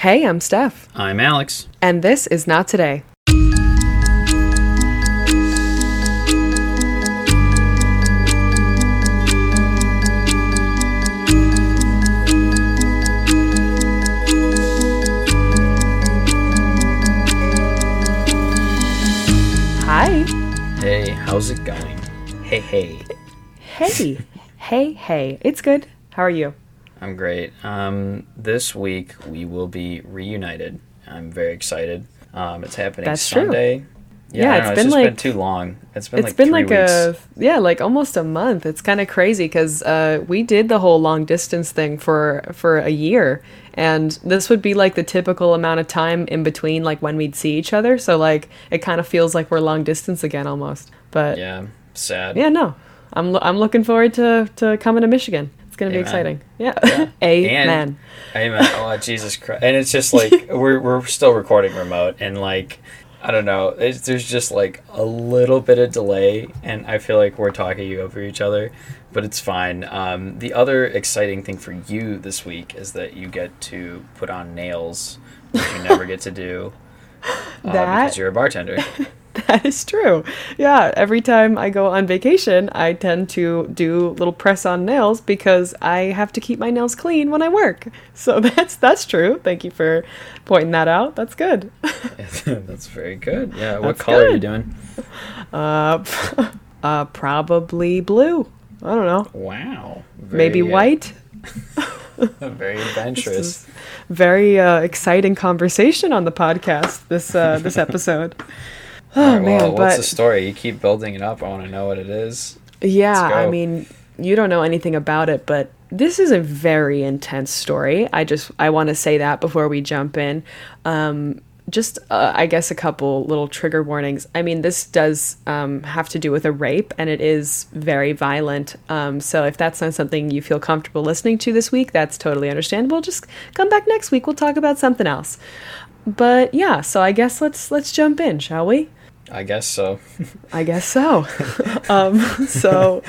Hey, I'm Steph, I'm Alex. and this is Not Today. Hi. Hey, how's it going? Hey, hey. Hey. hey, hey. It's good. How are you? I'm great. Um, this week we will be reunited. I'm very excited. Um, it's happening That's true. Sunday. Yeah, I it's know, been just like- been too long. It's been It's like been like weeks. a yeah, like almost a month. It's kind of crazy because uh, we did the whole long distance thing for for a year, and this would be like the typical amount of time in between, like when we'd see each other. So like it kind of feels like we're long distance again almost. But yeah, sad. Yeah, no, I'm lo- I'm looking forward to to coming to Michigan. It's gonna be exciting. Yeah, And amen. Amen. Oh Jesus Christ! And it's just like we're we're still recording remote, and like I don't know. There's just like a little bit of delay, and I feel like we're talking over each other, but it's fine. Um, the other exciting thing for you this week is that you get to put on nails, which you never get to do. Uh, because you're a bartender. That is true. Yeah, every time I go on vacation, I tend to do little press on nails because I have to keep my nails clean when I work. So that's that's true. Thank you for pointing that out. That's good. That's very good. Yeah. What That's color are you doing? Uh, uh probably blue. I don't know. Wow. Maybe Very, uh, white. Very adventurous. Very uh, exciting conversation on the podcast this uh, this episode. Oh right, man, well, what's but the story? You keep building it up. I want to know what it is. Yeah, I mean, you don't know anything about it, but this is a very intense story. I just I want to say that before we jump in. Um, just uh, I guess a couple little trigger warnings. I mean, this does um, have to do with a rape, and it is very violent. Um, so if that's not something you feel comfortable listening to this week, that's totally understandable. Just come back next week. We'll talk about something else. But yeah, so I guess let's let's jump in, shall we? I guess so. I guess so. um, so,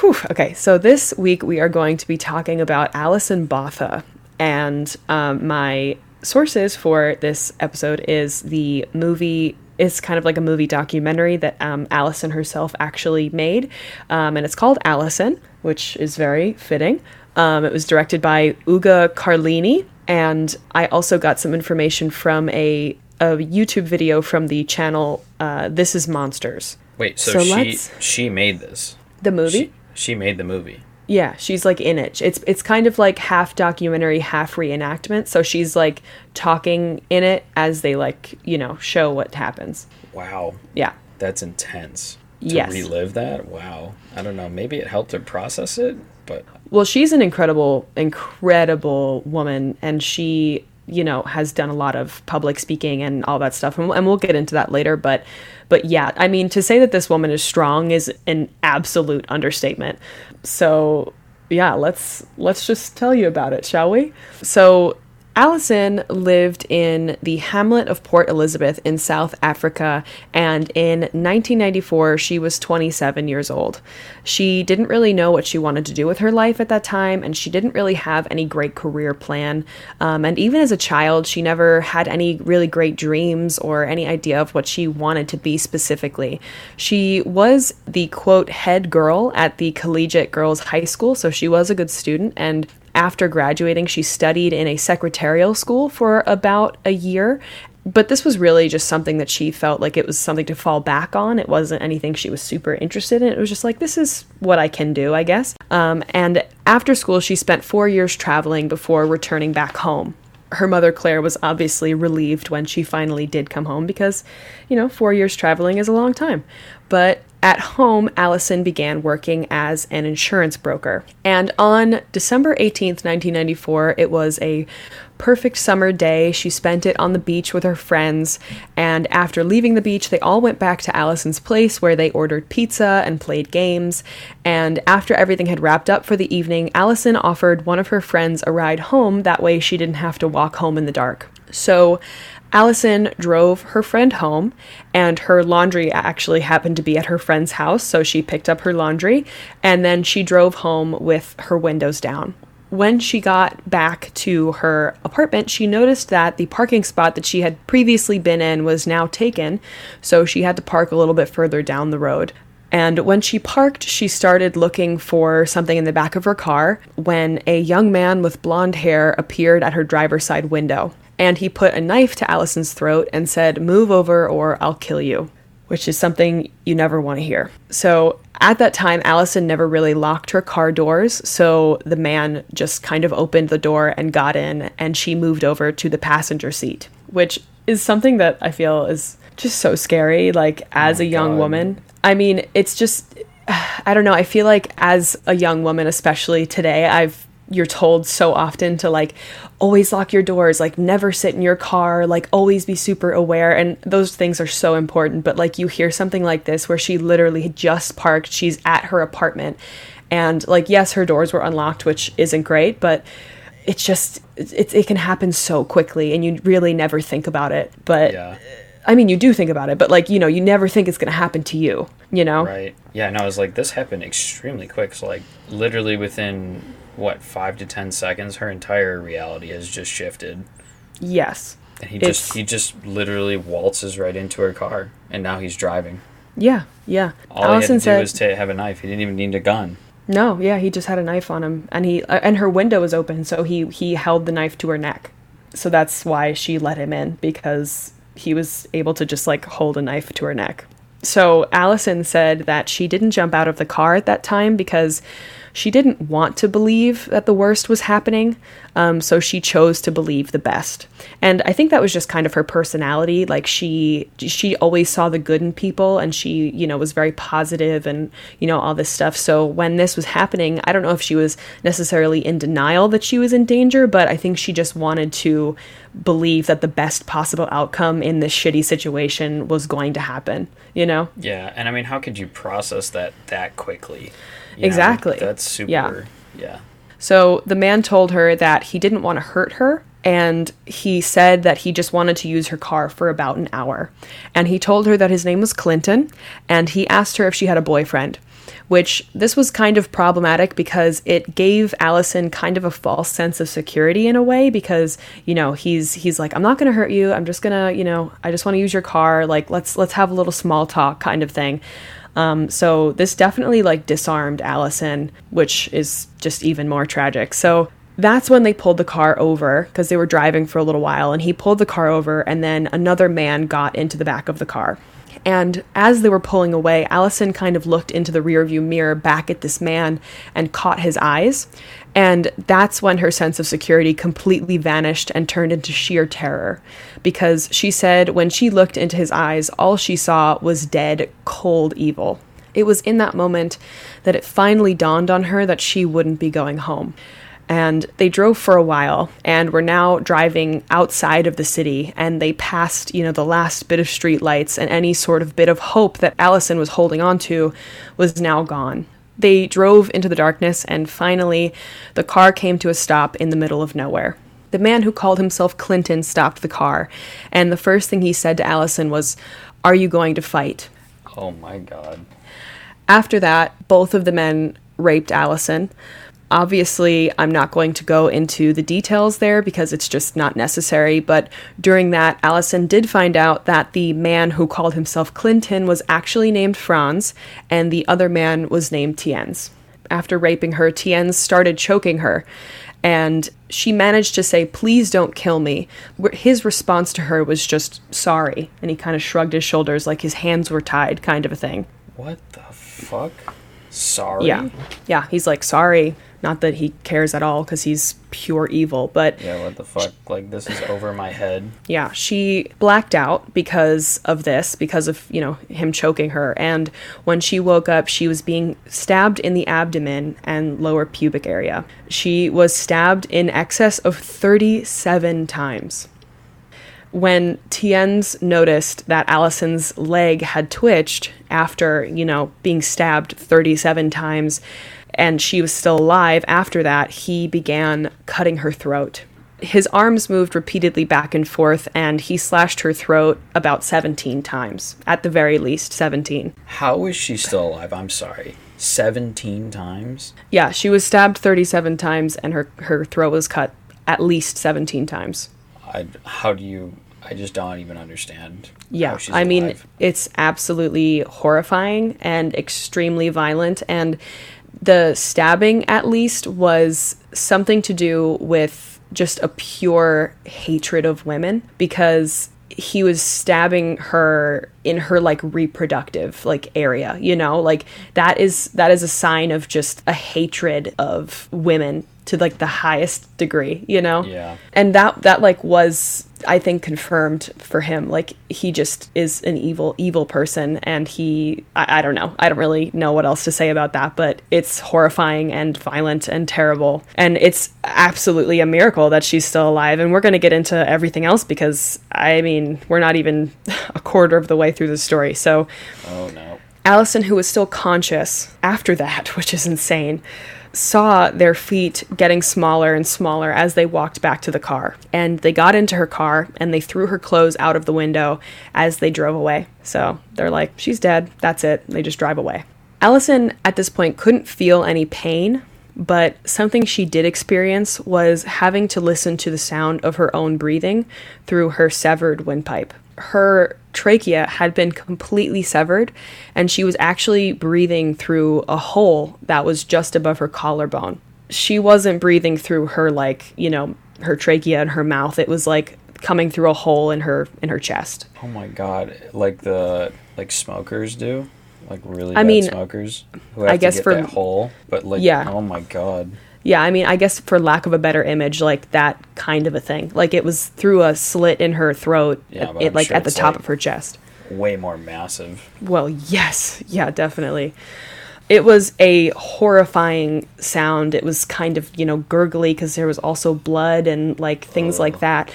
whew, okay. So this week we are going to be talking about Alison Botha, and um, my sources for this episode is the movie. It's kind of like a movie documentary that um, Alison herself actually made, um, and it's called Alison, which is very fitting. Um, it was directed by Uga Carlini, and I also got some information from a a YouTube video from the channel uh, This Is Monsters. Wait, so, So she let's- she made this. The movie? She, she made the movie. yeah, she's like in it. It's it's kind of like half documentary, half reenactment. So she's like talking in it as they like you know show what happens. Wow, Yeah, that's intense. To Yes. relive that. Wow. I don't know. Maybe it helped her process it, but well, she's an incredible, incredible woman, and she you know has done a lot of public speaking and all that stuff, and, we'll- and we'll get into that later. But but yeah, I mean to say that this woman is strong is an absolute understatement. So yeah, let's let's just tell you about it, shall we? So Alison lived in the hamlet of Port Elizabeth in South Africa, and in 1994, she was 27 years old. She didn't really know what she wanted to do with her life at that time, and she didn't really have any great career plan. Um, and even as a child, she never had any really great dreams or any idea of what she wanted to be specifically. She was the quote head girl at the Collegiate Girls High School, so she was a good student, and after graduating, she studied in a secretarial school for about a year. But this was really just something that she felt like it was something to fall back on. It wasn't anything she was super interested in. It was just like, this is what I can do, I guess. Um, and after school, she spent four years traveling before returning back home. Her mother, Claire, was obviously relieved when she finally did come home because, you know, four years traveling is a long time. But at home, Alison began working as an insurance broker. And on December 18th, 1994, it was a perfect summer day. She spent it on the beach with her friends. And after leaving the beach, they all went back to Alison's place where they ordered pizza and played games. And after everything had wrapped up for the evening, Alison offered one of her friends a ride home. That way she didn't have to walk home in the dark. So Alison drove her friend home, and her laundry actually happened to be at her friend's house, so she picked up her laundry and then she drove home with her windows down. when she got back to her apartment, she noticed that the parking spot that she had previously been in was now taken, so she had to park a little bit further down the road. And when she parked, she started looking for something in the back of her car when a young man with blonde hair appeared at her driver's side window. And he put a knife to Alison's throat and said, Move over or I'll kill you, which is something you never want to hear. So at that time, Alison never really locked her car doors. So the man just kind of opened the door and got in, and she moved over to the passenger seat, which is something that I feel is just so scary, like as Oh a young God. woman. I mean, it's just I don't know. I feel like as a young woman, especially today, I've you're told so often to like always lock your doors, like never sit in your car, like always be super aware. And those things are so important. But like you hear something like this where she literally just parked, she's at her apartment, and like yes, her doors were unlocked, which isn't great, but it's just it, it can happen so quickly and you really never think about it. But Yeah. I mean, you do think about it, but like, you know, you never think it's going to happen to you, you know? Right. Yeah, and I was like, this happened extremely quick. So, like, literally within, what, five to ten seconds, her entire reality has just shifted. Yes. And he It's- just, he just literally waltzes right into her car. And now he's driving. Yeah. Yeah. All Alison he had to do said, was to have a knife. He didn't even need a gun. no, yeah, he just had a knife on him and he, uh, and her window was open. So he, he held the knife to her neck. So that's why she let him in because he was able to just like hold a knife to her neck. So Alison said that she didn't jump out of the car at that time because she didn't want to believe that the worst was happening. Um, so she chose to believe the best. And I think that was just kind of her personality. Like she she always saw the good in people and she, you know, was very positive and, you know, all this stuff. So when this was happening, I don't know if she was necessarily in denial that she was in danger, but I think she just wanted to believe that the best possible outcome in this shitty situation was going to happen, you know? Yeah. And I mean, how could you process that that quickly? Know, Exactly. that's super. Yeah. yeah. So the man told her that he didn't want to hurt her, and he said that he just wanted to use her car for about an hour. And he told her that his name was Clinton, and he asked her if she had a boyfriend. Which this was kind of problematic because it gave Alison kind of a false sense of security in a way because you know he's he's like I'm not gonna hurt you I'm just gonna you know I just want to use your car like let's let's have a little small talk kind of thing um, so this definitely like disarmed Alison, which is just even more tragic. So that's when they pulled the car over because they were driving for a little while, and he pulled the car over, and then another man got into the back of the car. And as they were pulling away, Alison kind of looked into the rearview mirror back at this man and caught his eyes. And that's when her sense of security completely vanished and turned into sheer terror. Because she said when she looked into his eyes, all she saw was dead, cold evil. It was in that moment that it finally dawned on her that she wouldn't be going home. And they drove for a while and were now driving outside of the city and they passed, you know, the last bit of street lights and any sort of bit of hope that Alison was holding on to was now gone. They drove into the darkness and finally the car came to a stop in the middle of nowhere. The man who called himself Clinton stopped the car and the first thing he said to Alison was, "Are you going to fight?" Oh my god. After that, both of the men raped Alison. Obviously, I'm not going to go into the details there because it's just not necessary, but during that, Alison did find out that the man who called himself Clinton was actually named Frans, and the other man was named Tienz. After raping her, Tienz started choking her, and she managed to say, Please don't kill me. His response to her was just sorry, and he kind of shrugged his shoulders like his hands were tied, kind of a thing. What the fuck? Sorry? Yeah. Yeah. He's like, sorry. Not that he cares at all because he's pure evil. But Yeah, what the fuck? Like, this is over my head. yeah, she blacked out because of this, because of, you know, him choking her. And when she woke up, she was being stabbed in the abdomen and lower pubic area. She was stabbed in excess of 37 times. when Tien's noticed that Alison's leg had twitched after, you know, being stabbed 37 times and she was still alive after that, he began cutting her throat. His arms moved repeatedly back and forth and he slashed her throat about 17 times, at the very least 17. How is she still alive? I'm sorry. 17 times? Yeah, she was stabbed 37 times and her, her throat was cut at least 17 times. I, how do you. I just don't even understand. Yeah, how she's I mean, alive. it's absolutely horrifying and extremely violent. And the stabbing, at least, was something to do with just a pure hatred of women because he was stabbing her in her like reproductive like area you know? Like that is that is a sign of just a hatred of women to like the highest degree you know? Yeah. and that that like was i think confirmed for him. Like he just is an evil evil person and he I, I don't know. I don't really know what else to say about that but it's horrifying and violent and terrible. And it's absolutely a miracle that she's still alive and we're going to get into everything else because i mean we're not even a quarter of the way through the story. So Oh, no. Alison, who was still conscious after that, which is insane, saw their feet getting smaller and smaller as they walked back to the car. And they got into her car and they threw her clothes out of the window as they drove away. So they're like, she's dead. That's it. They just drive away. Alison, at this point, couldn't feel any pain, but something she did experience was having to listen to the sound of her own breathing through her severed windpipe. Her trachea had been completely severed, and she was actually breathing through a hole that was just above her collarbone. She wasn't breathing through her, like, you know, her trachea and her mouth. It was like coming through a hole in her in her chest. Oh my god. Like the. Like smokers do? Like really I mean, smokers? Who have I to guess get for- that hole? But like. Yeah. Oh my god. Yeah, I mean, I guess for lack of a better image, like that kind of a thing. Like it was through a slit in her throat, Yeah, it, like sure at the top like- of her chest. Way more massive. Well, yes, yeah, definitely. It was a horrifying sound. It was kind of, you know, gurgly because there was also blood and like things like that.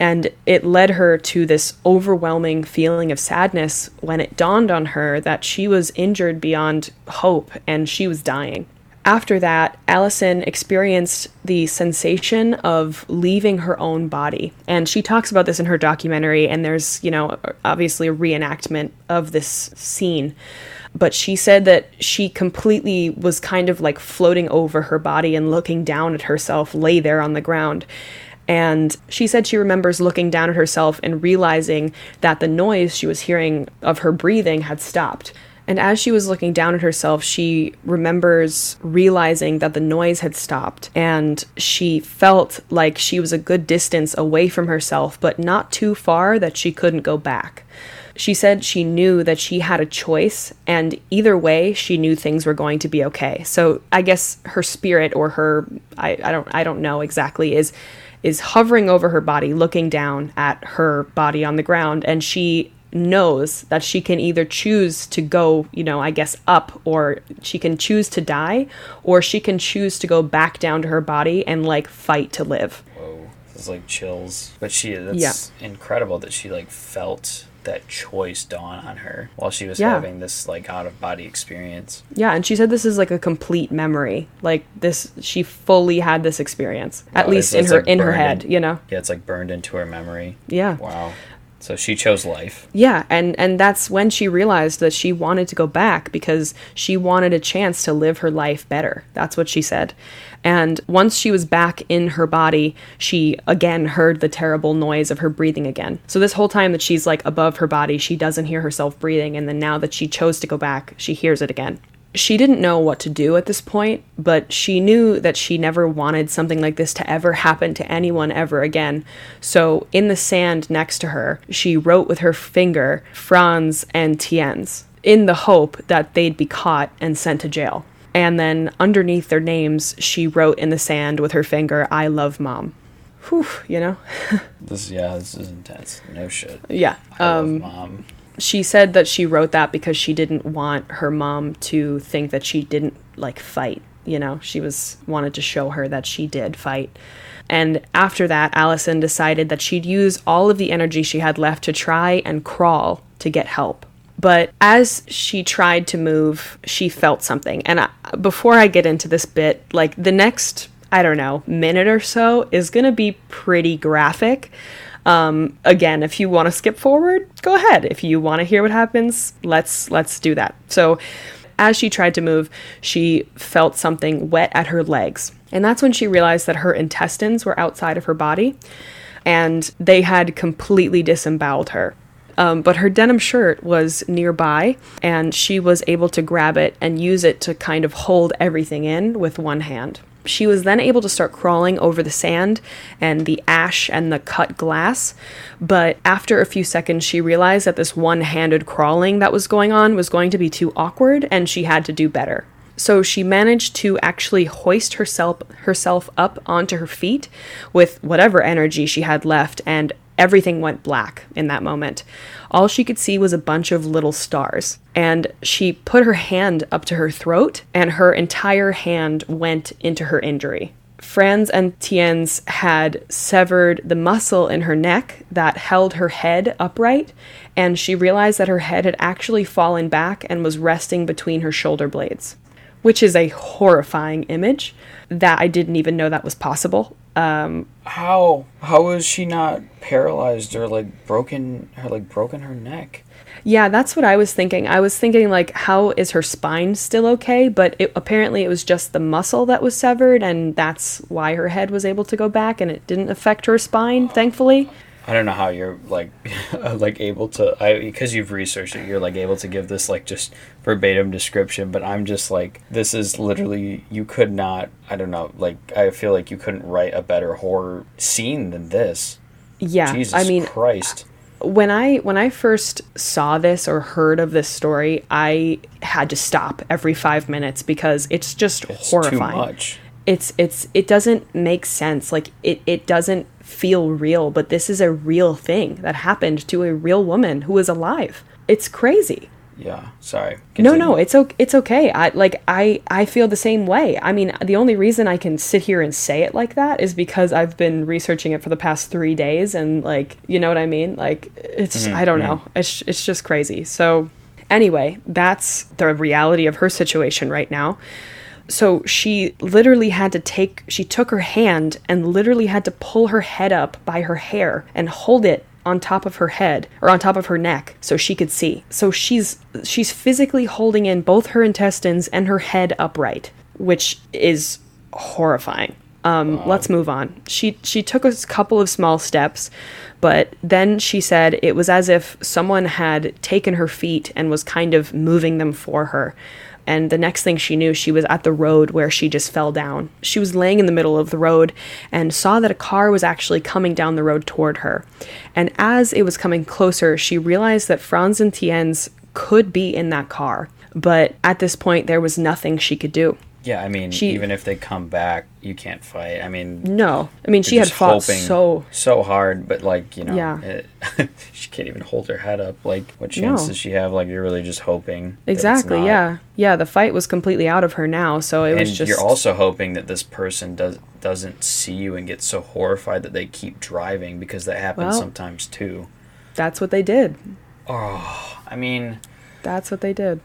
And it led her to this overwhelming feeling of sadness when it dawned on her that she was injured beyond hope and she was dying. After that, Alison experienced the sensation of leaving her own body. And she talks about this in her documentary, and there's, you know, obviously a reenactment of this scene. But she said that she completely was kind of like floating over her body and looking down at herself, lay there on the ground. And she said she remembers looking down at herself and realizing that the noise she was hearing of her breathing had stopped. And as she was looking down at herself, she remembers realizing that the noise had stopped. And she felt like she was a good distance away from herself, but not too far that she couldn't go back. She said she knew that she had a choice, and either way, she knew things were going to be okay. So I guess her spirit or her I, I don't I don't know exactly is is hovering over her body, looking down at her body on the ground, and she knows that she can either choose to go, you know, I guess up, or she can choose to die, or she can choose to go back down to her body and like fight to live. Whoa. It's like chills. But she. That's incredible that she like felt that choice dawn on her while she was Yeah. having this like out of body experience. Yeah, and she said this is like a complete memory. Like this, she fully had this experience, at least in her in her head. in- You know? Yeah, it's like burned into her memory. Yeah. Wow. So she chose life. Yeah, and and that's when she realized that she wanted to go back because she wanted a chance to live her life better. That's what she said. And once she was back in her body, she again heard the terrible noise of her breathing again. So this whole time that she's like above her body, she doesn't hear herself breathing and then now that she chose to go back, she hears it again. She didn't know what to do at this point, but she knew that she never wanted something like this to ever happen to anyone ever again. So, in the sand next to her, she wrote with her finger Frans and Tien's in the hope that they'd be caught and sent to jail. And then underneath their names, she wrote in the sand with her finger, I love mom. Whew, you know? This yeah, this is intense. No shit. Yeah. I Um, love mom. She said that she wrote that because she didn't want her mom to think that she didn't like fight you know? She was wanted to show her that she did fight. And after that allison decided that she'd use all of the energy she had left to try and crawl to get help. But as she tried to move she felt something. And I, before i get into this bit like the next i don't know minute or so is going to be pretty graphic um, again, if you want to skip forward, go ahead. If you want to hear what happens, let's let's do that. So, As she tried to move, she felt something wet at her legs. And that's when she realized that her intestines were outside of her body and they had completely disemboweled her. Um, but her denim shirt was nearby, and she was able to grab it and use it to kind of hold everything in with one hand. She was then able to start crawling over the sand and the ash and the cut glass. But after a few seconds, she realized that this one handed crawling that was going on was going to be too awkward and she had to do better. So she managed to actually hoist herself herself up onto her feet with whatever energy she had left and everything went black in that moment. All she could see was a bunch of little stars. And she put her hand up to her throat, and her entire hand went into her injury. Frans and Tien's had severed the muscle in her neck that held her head upright, and she realized that her head had actually fallen back and was resting between her shoulder blades, which is a horrifying image that I didn't even know that was possible. Um, how how was she not paralyzed or like broken her like broken her neck? Yeah, that's what I was thinking. I was thinking like how is her spine still okay? But it, apparently it was just the muscle that was severed and that's why her head was able to go back and it didn't affect her spine, thankfully. I don't know how you're like uh, like able to I because you've researched it you're like able to give this like just verbatim description but I'm just like this is literally you could not I don't know like I feel like you couldn't write a better horror scene than this. Yeah. Jesus I mean Christ. when I when I first saw this or heard of this story, I had to stop every 5 minutes because it's just It's horrifying. too much. it's it's it doesn't make sense like it it doesn't feel real but this is a real thing that happened to a real woman who is alive. It's crazy. Yeah, sorry. no Continue. no it's okay it's okay. I like i i feel the same way. I mean the only reason i can sit here and say it like that is because i've been researching it for the past three days and like you know what i mean? Like it's mm-hmm, i don't mm-hmm. know. It's, it's just crazy. So anyway that's the reality of her situation right now so she literally had to take she took her hand and literally had to pull her head up by her hair and hold it on top of her head or on top of her neck so she could see. So she's she's physically holding in both her intestines and her head upright which is horrifying. Um, let's move on. She she took a couple of small steps but then she said it was as if someone had taken her feet and was kind of moving them for her and the next thing she knew, she was at the road where she just fell down. She was laying in the middle of the road and saw that a car was actually coming down the road toward her. And as it was coming closer, she realized that Frans and Tien's could be in that car. But at this point, there was nothing she could do. Yeah, I mean, She- even if they come back, you can't fight. I mean, No. I mean, she had fought so. so hard, but like you know, Yeah. it, she can't even hold her head up. Like, what chance No. does she have? Like, you're really just hoping. Exactly, yeah. Yeah, the fight was completely out of her now, so it And was just. you're also hoping that this person does doesn't see you and get so horrified that they keep driving because that happens Well- sometimes too. That's what they did. Oh, I mean, That's what they did.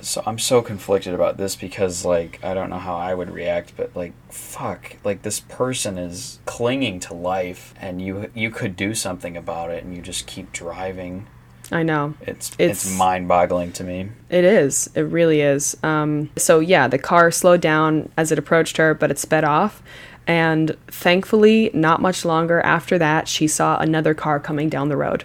so I'm so conflicted about this because like I don't know how I would react, but like fuck, like this person is clinging to life, and you you could do something about it, and you just keep driving. I know. It's It's- it's, mind-boggling to me. It is. It really is. Um, so yeah, the car slowed down as it approached her, but it sped off. And thankfully, not much longer after that, she saw another car coming down the road.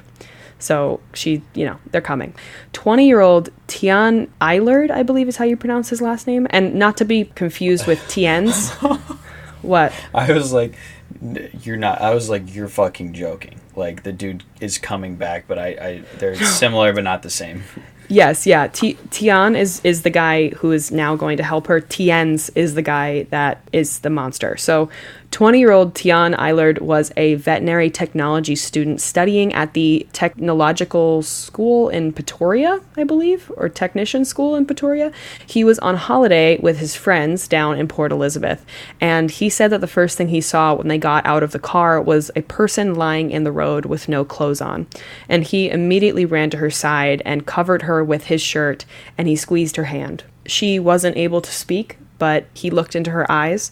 So she, you know, they're coming. 20 year old Tiaan Eilerd, I believe is how you pronounce his last name. And not to be confused with Tien's. what? I was like, you're not. I was like, you're fucking joking. Like the dude is coming back, but I, I they're similar but not the same. Yes, yeah. Ti- Tiaan is is the guy who is now going to help her. Tien's is the guy that is the monster. So, 20 year old Tiaan Eilerd was a veterinary technology student studying at the Technological School in Pretoria, I believe, or Technician School in Pretoria. He was on holiday with his friends down in Port Elizabeth, and he said that the first thing he saw when they got out of the car was a person lying in the road with no clothes on. And he immediately ran to her side and covered her with his shirt, and he squeezed her hand. She wasn't able to speak, but he looked into her eyes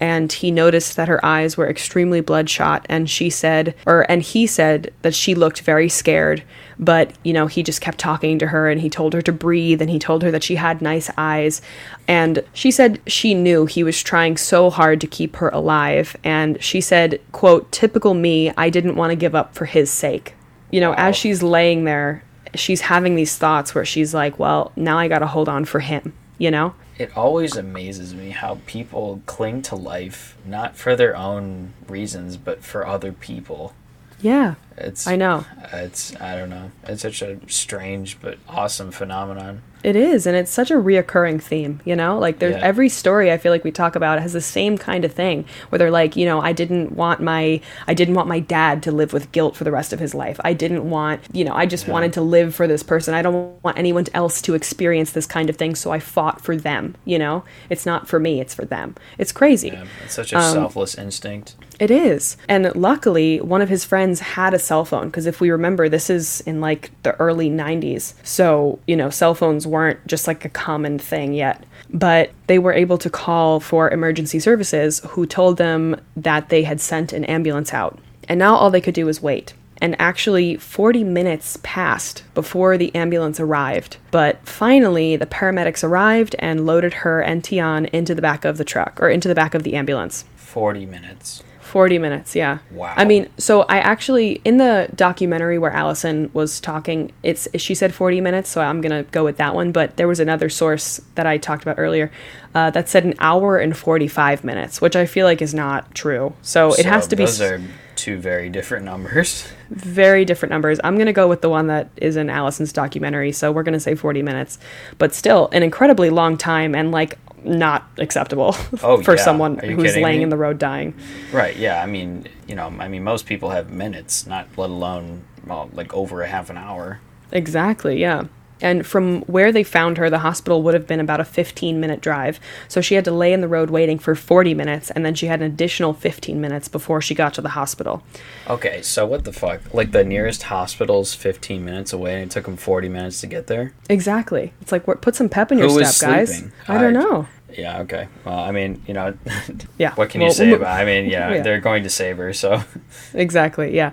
and he noticed that her eyes were extremely bloodshot and she said or and he said that she looked very scared but you know he just kept talking to her and he told her to breathe and he told her that she had nice eyes and she said she knew he was trying so hard to keep her alive and she said quote typical me i didn't want to give up for his sake. You know as she's laying there she's having these thoughts where she's like well now i gotta hold on for him you know It always amazes me how people cling to life not for their own reasons, but for other people. yeah It's i know It's I don't know. It's such a strange but awesome phenomenon. It is, and it's such a reoccurring theme, you know? Like there's Yeah. every story I feel like we talk about has the same kind of thing where they're like, you know, I didn't want my I didn't want my dad to live with guilt for the rest of his life. I didn't want, you know, I just wanted to live for this person. I don't want anyone else to experience this kind of thing, so I fought for them, you know? It's not for me, it's for them. It's crazy. Yeah, it's such a Um, selfless instinct. It is. And luckily, one of his friends had a cell phone because if we remember, this is in like the early 90s. So, you know, cell phones weren't just like a common thing yet. But they were able to call for emergency services who told them that they had sent an ambulance out. And now all they could do was wait. And actually, 40 minutes passed before the ambulance arrived. But finally, the paramedics arrived and loaded her and Tiaan into the back of the truck or into the back of the ambulance. Forty minutes. 40 minutes, yeah. Wow. I mean, so I actually in the documentary where Alison was talking, it's she said 40 minutes, so I'm going to go with that one, but there was another source that I talked about earlier uh, that said an hour and 45 minutes, which I feel like is not true. So, it has So to be Those are two very different numbers. very different numbers. I'm going to go with the one that is in Alison's documentary, so we're going to say 40 minutes. But still, an incredibly long time and like not acceptable Oh, for yeah. someone who's laying me? in the road dying. Right. Yeah. I mean, you know, I mean, most people have minutes, not let alone well, like over a half an hour. Exactly, yeah. And from where they found her, the hospital would have been about a 15 minute drive. So she had to lay in the road waiting for 40 minutes, and then she had an additional 15 minutes before she got to the hospital. Okay. So what the fuck? Like the nearest hospital's 15 minutes away, and it took them 40 minutes to get there. Exactly. It's like, put some pep in your Who was step, guys. sleeping? I don't know. Yeah. Okay. Well, I mean, you know, Yeah. what can Well, you say we'll- about? I mean, yeah, Yeah. they're going to save her. So Exactly, yeah.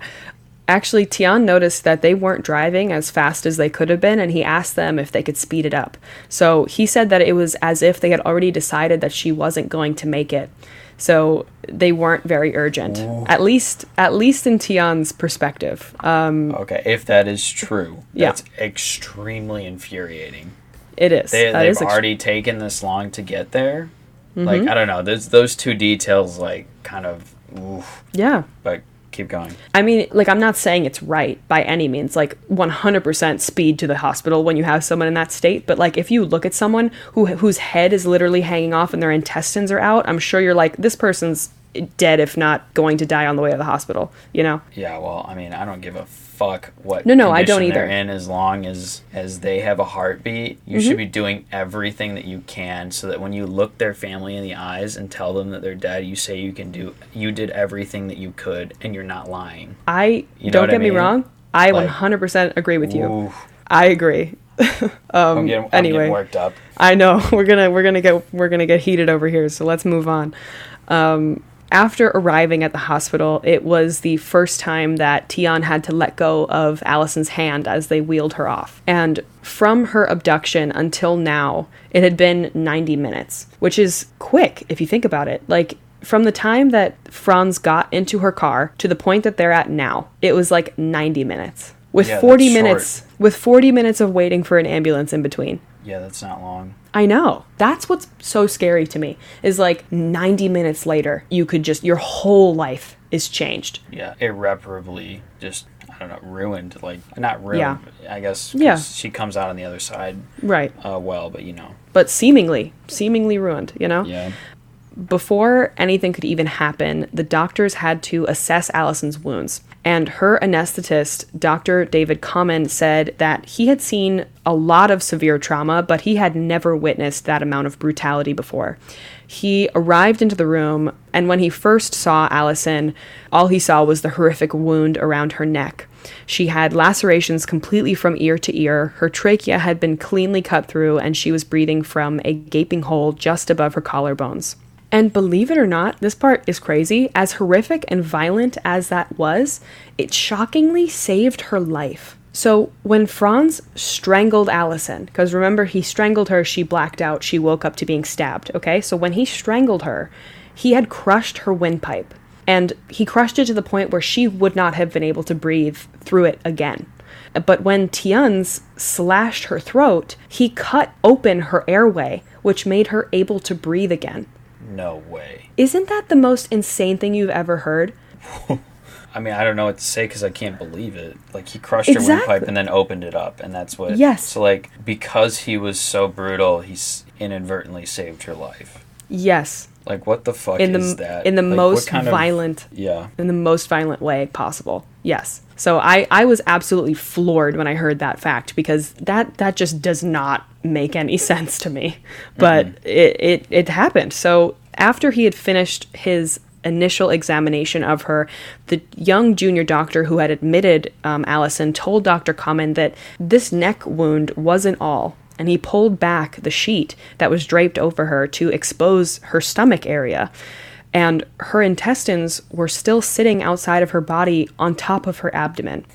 Actually, Tiaan noticed that they weren't driving as fast as they could have been, and he asked them if they could speed it up. So he said that it was as if they had already decided that she wasn't going to make it. So they weren't very urgent, at least at least in Tiaan's perspective. Um, okay, if that is true, Yeah. that's extremely infuriating. it is. They, That they've is ex- already taken this long to get there. Mm-hmm. Like I don't know, those those two details like kind of, oof, yeah. but keep going. I mean, like, I'm not saying it's right by any means, like 100% speed to the hospital when you have someone in that state. But, like, if you look at someone who whose head is literally hanging off and their intestines are out, I'm sure you're like, this person's dead, if not going to die on the way to the hospital, you know? Yeah, well, I mean, I don't give a fuck what No, no, I don't either. in as long as as they have a heartbeat. You Mm-hmm. should be doing everything that you can so that when you look their family in the eyes and tell them that they're dead, you say you can do you did everything that you could and you're not lying. I, You know don't what I get me wrong, I Like- 100% agree with you. Ooh, I agree. I'm, getting, I'm anyway. getting worked up. I know we're gonna we're gonna get we're gonna get heated over here. So let's move on. Um, after arriving at the hospital, it was the first time that Tiaan had to let go of Alison's hand as they wheeled her off. And from her abduction until now, it had been 90 minutes, which is quick if you think about it. Like from the time that Frans got into her car to the point that they're at now, it was like 90 minutes. With Yeah, 40 that's short. minutes with 40 minutes of waiting for an ambulance in between. Yeah, that's not long. I know. That's what's so scary to me. Is like 90 minutes later, you could just your whole life is changed. Yeah, irreparably just I don't know, ruined. Like not ruined. Yeah. I guess. Yeah. she comes out on the other side Right. uh, well, but you know. But seemingly, seemingly ruined, you know? Yeah. Before anything could even happen, the doctors had to assess Alison's wounds. And her anesthetist, Dr. David Common, said that he had seen a lot of severe trauma, but he had never witnessed that amount of brutality before. He arrived into the room, and when he first saw Alison, all he saw was the horrific wound around her neck. She had lacerations completely from ear to ear. Her trachea had been cleanly cut through, and she was breathing from a gaping hole just above her collarbones. And believe it or not, this part is crazy. As horrific and violent as that was, it shockingly saved her life. So when Frans strangled Alison, because remember he strangled her, she blacked out, she woke up to being stabbed, okay? So when he strangled her, he had crushed her windpipe. And he crushed it to the point where she would not have been able to breathe through it again. But when Tienz slashed her throat, he cut open her airway, which made her able to breathe again. No way. Isn't that the most insane thing you've ever heard? I mean, I don't know what to say because I can't believe it. Like he crushed Exactly. her windpipe and then opened it up, and that's what. Yes. So like, because he was so brutal, he's inadvertently saved her life. Yes, Like, what the fuck in is the that? in the Like, most kind of- violent yeah. in the most violent way possible. Yes. So I I was absolutely floored when I heard that fact because that that just does not make any sense to me. But it, it it happened. So after he had finished his initial examination of her, the young junior doctor who had admitted um, Alison told Dr. Common that this neck wound wasn't all and he pulled back the sheet that was draped over her to expose her stomach area. And her intestines were still sitting outside of her body on top of her abdomen.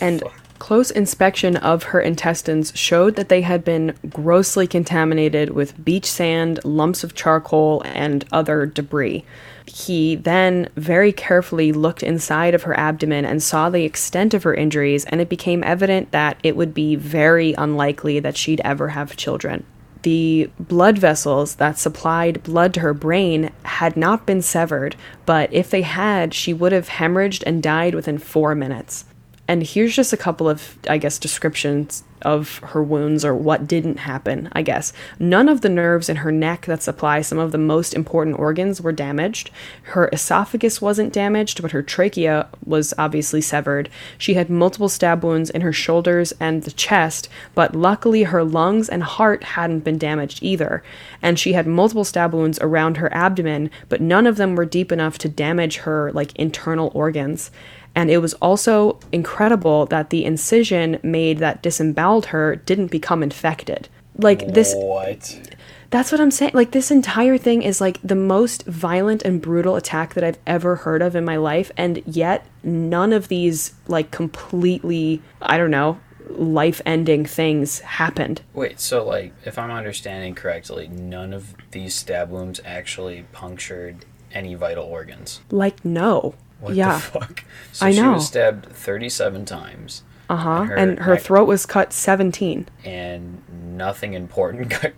And fuck? close inspection of her intestines showed that they had been grossly contaminated with beach sand, lumps of charcoal, and other debris. He then very carefully looked inside of her abdomen and saw the extent of her injuries, and it became evident that it would be very unlikely that she'd ever have children. The blood vessels that supplied blood to her brain had not been severed, but if they had, she would have hemorrhaged and died within four minutes. And here's just a couple of, I guess, descriptions of her wounds or what didn't happen, I guess. None of the nerves in her neck that supply some of the most important organs were damaged. Her esophagus wasn't damaged, but her trachea was obviously severed. She had multiple stab wounds in her shoulders and the chest, but luckily her lungs and heart hadn't been damaged either. And she had multiple stab wounds around her abdomen, but none of them were deep enough to damage her like internal organs. And it was also incredible that the incision made that disemboweled her didn't become infected. Like this What? that's what I'm saying. Like this entire thing is like the most violent and brutal attack that I've ever heard of in my life and yet none of these like completely I don't know life-ending things happened. Wait, so like, if I'm understanding correctly, none of these stab wounds actually punctured any vital organs. Like no. What yeah. the fuck? So I she know. was stabbed 37 times. Uh-huh. her And her neck- throat was cut 17. and nothing important got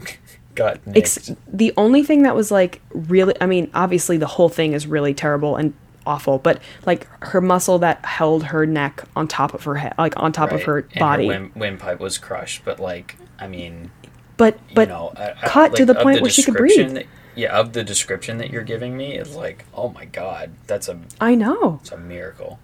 got. Ex- the only thing that was like really i mean obviously the whole thing is really terrible and awful but like her muscle that held her neck on top of her head like on top of right? her And body wind, windpipe was crushed, but like, I mean, but but you know, I- I- cut to the of point where she could breathe that- yeah, of the description that you're giving me, it's like, oh my god, that's a i know it's a miracle.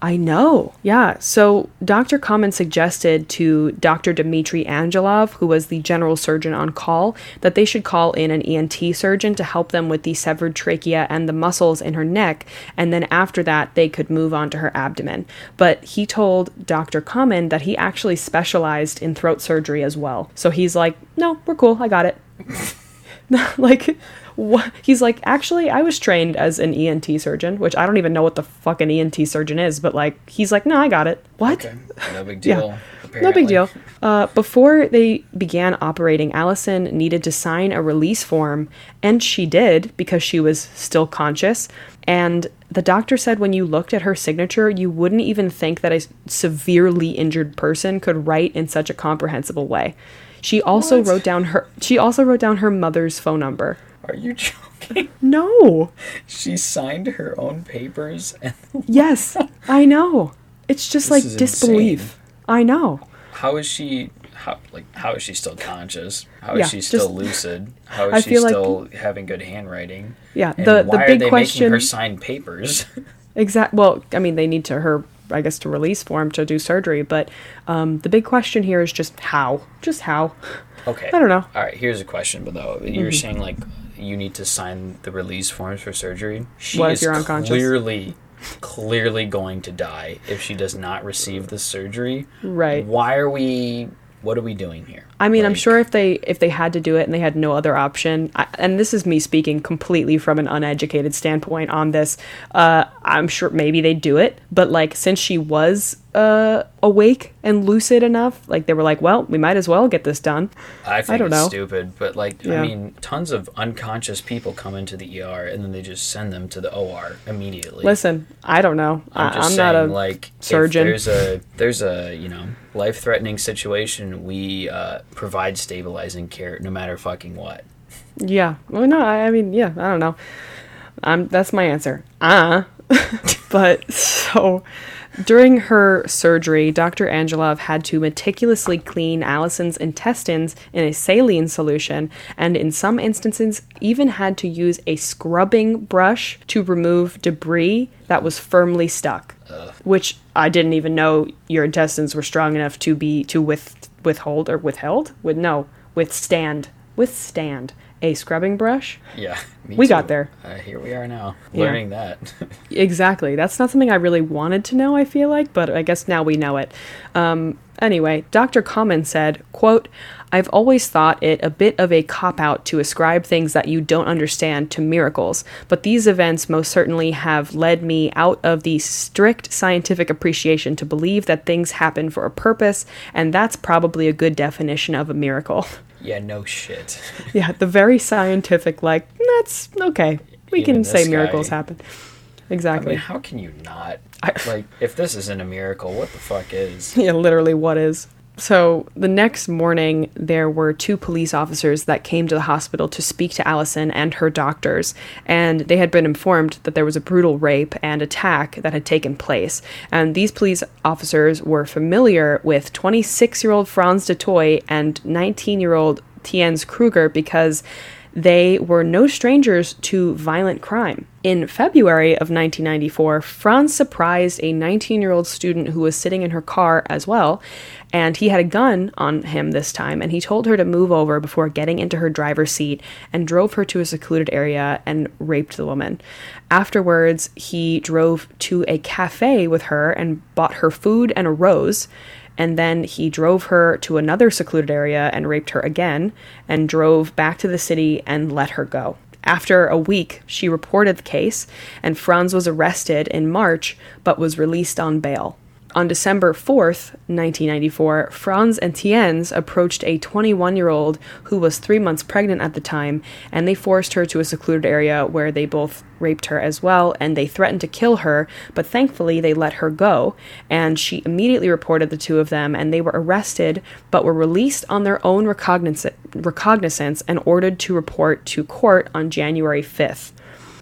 I know. Yeah. So Dr. Common suggested to Dr. Dmitry Angelov, who was the general surgeon on call, that they should call in an ENT surgeon to help them with the severed trachea and the muscles in her neck, and then after that, they could move on to her abdomen. But he told Dr. Common that he actually specialized in throat surgery as well. So he's like, no, we're cool. I got it. like what he's like actually i was trained as an ent surgeon which i don't even know what the fuck an ent surgeon is but like he's like no i got it. What? Okay, no big deal. Yeah. no big deal. uh, before they began operating allison needed to sign a release form and she did because she was still conscious. And the doctor said when you looked at her signature you wouldn't even think that a severely injured person could write in such a comprehensible way she also What? wrote down her she also wrote down her mother's phone number Are you joking? no she signed her own papers and Yes, I know. It's just like disbelief. insane. I know. how is she how like how is she still conscious? How is Yeah, she still just- lucid? How is I she feel like- still having good handwriting? Yeah, And the the why are big they question making her sign papers? exact well, I mean they need to her I guess to release form to do surgery, but um the big question here is just how. Just how. okay. I don't know. Mm-hmm. All right, here's a question, but though you're saying like you need to sign the release forms for surgery. She What if is you're unconscious? clearly, clearly going to die if she does not receive the surgery. Right. Why are we what are we doing here? I mean, I'm sure if they if they had to do it and they had no other option, I, and this is me speaking completely from an uneducated standpoint on this. Uh, I'm sure maybe they'd do it, but like since she was uh, awake and lucid enough, like they were like, well, we might as well get this done. I think don't it's know. stupid, but like Yeah. I mean, tons of unconscious people come into the ER and then they just send them to the OR immediately. Listen, I don't know. I'm just I'm saying, not a like surgeon. There's a there's a you know life threatening situation, we uh, provide stabilizing care no matter fucking what. Yeah. Well, no, I, I mean, yeah, I don't know. Um, that's my answer. Uh. but so during her surgery, Dr. Angelov had to meticulously clean Alison's intestines in a saline solution, and in some instances, even had to use a scrubbing brush to remove debris that was firmly stuck. Which I didn't even know your intestines were strong enough to be to with withhold or withheld. With no withstand withstand a scrubbing brush. Yeah, me We too. got there. Uh, here we are now, Yeah. learning that. Exactly. That's not something I really wanted to know, I feel like, but I guess now we know it. Um, anyway, Dr. Common said, quote, I've always thought it a bit of a cop out to ascribe things that you don't understand to miracles, but these events most certainly have led me out of the strict scientific appreciation to believe that things happen for a purpose, and that's probably a good definition of a miracle. yeah, no shit. yeah, the very scientific, like, that's okay. We Even can say miracles guy- happen. I Exactly. mean, how can you not? I- like, if this isn't a miracle, what the fuck is? Yeah, literally, what is? So the next morning, there were two police officers that came to the hospital to speak to Alison and her doctors, and they had been informed that there was a brutal rape and attack that had taken place. And these police officers were familiar with 26 year old Frans du Toit and 19 year old Tienz Kruger because they were no strangers to violent crime. In February of 1994, Frans surprised a 19 year old student who was sitting in her car as well, and he had a gun on him this time, and he told her to move over before getting into her driver's seat and drove her to a secluded area and raped the woman. Afterwards, he drove to a cafe with her and bought her food and a rose and then he drove her to another secluded area and raped her again, and drove back to the city and let her go. After a week, she reported the case, and Frans was arrested in March but was released on bail. On December 4th, 1994, Frans and Tienz approached a 21 year old who was three months pregnant at the time, and they forced her to a secluded area where they both raped her as well, and they threatened to kill her, but thankfully they let her go, and she immediately reported the two of them, and they were arrested but were released on their own recognizance, recognizance and ordered to report to court on January 5th.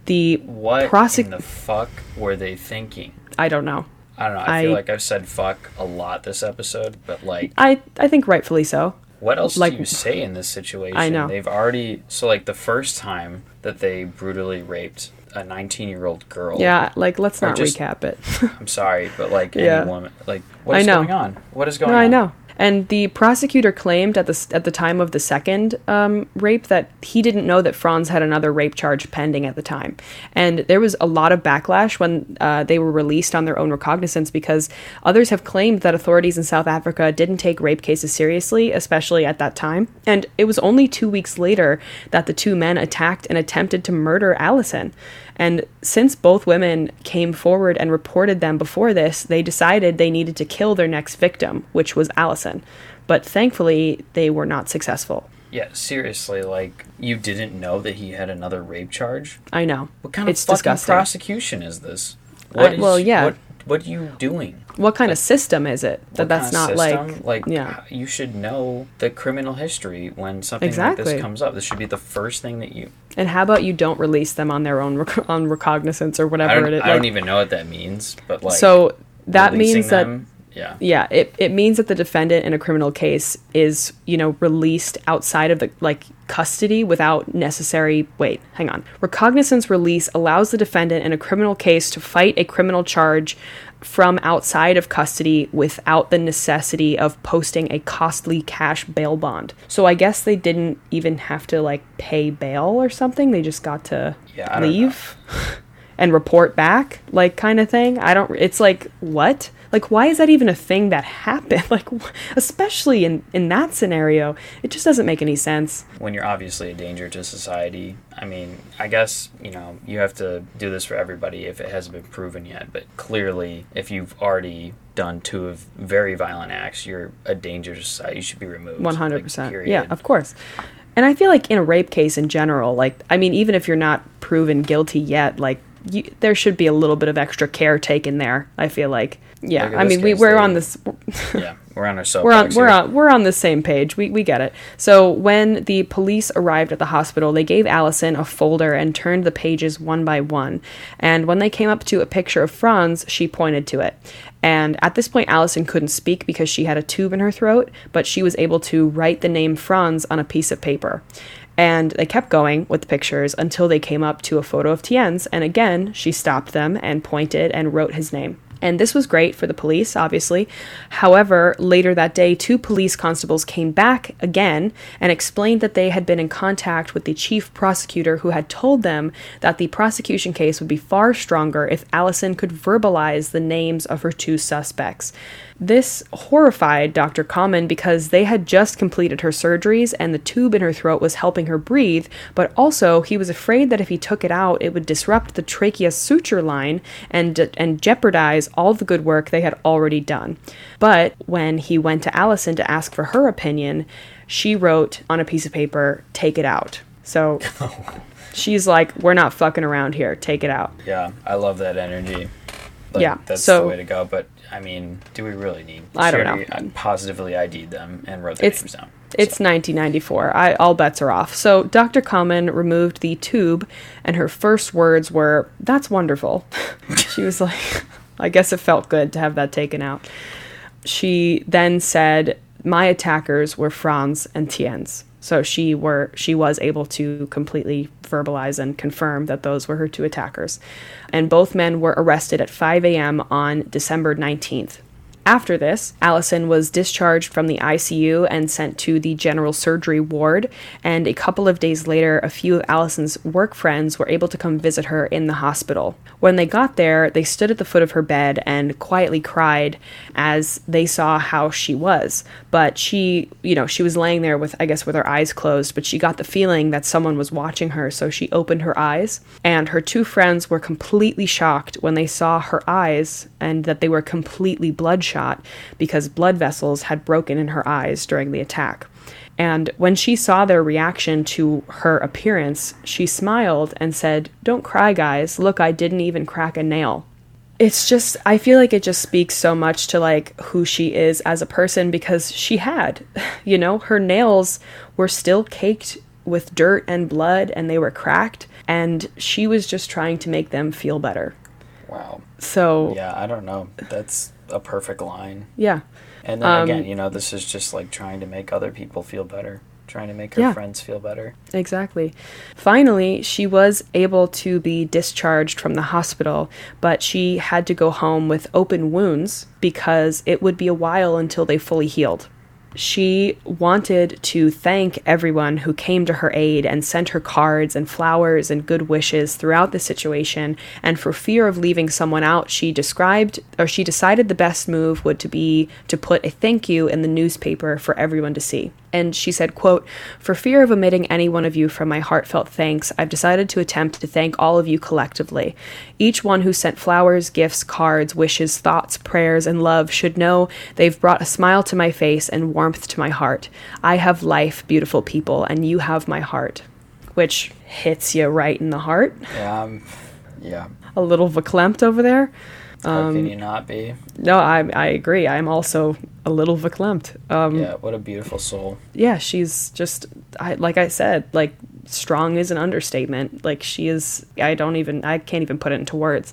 The What prosec- in the fuck were they thinking? I don't know. I don't know. I, feel like I've said fuck a lot this episode, but like, I I think rightfully so. what else like- do you say in this situation? I know. They've already so like the first time that they brutally raped a 19 year old girl. Yeah, like let's not just- recap it. I'm sorry, but like Yeah. any woman, like what I know. going on? What is going no, on? I know. And the prosecutor claimed at the at the time of the second um, rape that he didn't know that Frans had another rape charge pending at the time, and there was a lot of backlash when uh, they were released on their own recognizance because others have claimed that authorities in South Africa didn't take rape cases seriously, especially at that time. And it was only two weeks later that the two men attacked and attempted to murder Alison. And since both women came forward and reported them before this, they decided they needed to kill their next victim, which was Alison. But thankfully, they were not successful. Yeah, seriously, like you didn't know that he had another rape charge? I know. What kind of it's fucking disgusting. prosecution is this? I- What is- well, yeah. What, what are you doing? what kind of system is it that that's kind of not system? like, like yeah you should know the criminal history when something like this comes up. This should be the first thing that you. and how about you don't release them on their own rec- on recognizance or whatever don't, it is I don't even know what that means, but like so that means that them, yeah, yeah it, it means that the defendant in a criminal case is you know released outside of the like custody without necessary wait hang on. Recognizance release allows the defendant in a criminal case to fight a criminal charge from outside of custody without the necessity of posting a costly cash bail bond. So i guess they didn't even have to like pay bail or something. They just got to Yeah, leave and report back like kind of thing. I don't it's like what Like, why is that even a thing that happened? Like, especially in, in that scenario, it just doesn't make any sense. when you're obviously a danger to society. I mean, I guess, you know, you have to do this for everybody if it hasn't been proven yet, but clearly, if you've already done two of very violent acts, you're a danger to society. You should be removed. One hundred like, percent. period. Yeah, of course. And I feel like in a rape case in general, like I mean, even if you're not proven guilty yet, like you, there should be a little bit of extra care taken there. I feel like, yeah. Like I mean, we we're they- on this. yeah, we're on our soapbox. we're on we're on we're on the same page. We we get it. So when the police arrived at the hospital, they gave Alison a folder and turned the pages one by one. And when they came up to a picture of Frans, she pointed to it. And at this point, Alison couldn't speak because she had a tube in her throat, but she was able to write the name Frans on a piece of paper. And they kept going with the pictures until they came up to a photo of Tien's. And again, she stopped them and pointed and wrote his name. And this was great for the police, obviously. However, later that day, two police constables came back again and explained that they had been in contact with the chief prosecutor who had told them that the prosecution case would be far stronger if Alison could verbalize the names of her two suspects. This horrified Dr. Common because they had just completed her surgeries and the tube in her throat was helping her breathe, but also he was afraid that if he took it out, it would disrupt the trachea suture line and and jeopardize all the good work they had already done. But when he went to Alison to ask for her opinion, she wrote on a piece of paper, "Take it out." So she's like, "We're not fucking around here. Take it out." Yeah, I love that energy. Like, Yeah, that's so- the way to go. But I mean, do we really need? I don't know. uh, Positively ID'd them and wrote their It's- names down. It's 1994. I, all bets are off. So Dr. Common removed the tube, and her first words were, That's wonderful. she was like, I guess it felt good to have that taken out. She then said, My attackers were Frans and Tien's. So she were she was able to completely verbalize and confirm that those were her two attackers. And both men were arrested at 5 a.m. on December 19th. After this, Alison was discharged from the ICU and sent to the general surgery ward. And a couple of days later, a few of Alison's work friends were able to come visit her in the hospital. When they got there, they stood at the foot of her bed and quietly cried as they saw how she was. But she, you know, she was laying there with, I guess, with her eyes closed, but she got the feeling that someone was watching her, so she opened her eyes. And her two friends were completely shocked when they saw her eyes and that they were completely bloodshot because blood vessels had broken in her eyes during the attack. And when she saw their reaction to her appearance, she smiled and said, Don't cry, guys. Look, I didn't even crack a nail. It's just, I feel like it just speaks so much to like who she is as a person because she had, you know, her nails were still caked with dirt and blood and they were cracked. And she was just trying to make them feel better. Wow. So, Yeah, I don't know. That's a perfect line. yeah. And then Um, again, you know, this is just like trying to make other people feel better, trying to make her Yeah. friends feel better. Exactly. Finally, she was able to be discharged from the hospital, but she had to go home with open wounds because it would be a while until they fully healed. She wanted to thank everyone who came to her aid and sent her cards and flowers and good wishes throughout the situation. And for fear of leaving someone out, she described or she decided the best move would to be to put a thank you in the newspaper for everyone to see. And she said, quote, For fear of omitting any one of you from my heartfelt thanks, I've decided to attempt to thank all of you collectively. Each one who sent flowers, gifts, cards, wishes, thoughts, prayers, and love should know they've brought a smile to my face and warmth to my heart. I have life, beautiful people, and you have my heart. Which hits you right in the heart. Yeah, um, yeah. A little verklempt over there. How Um, can you not be? No, I, I agree. I'm also a little verklempt. Um, Yeah, what a beautiful soul. yeah, she's just I, like I said, like strong is an understatement. Like she is I don't even I can't even put it into words.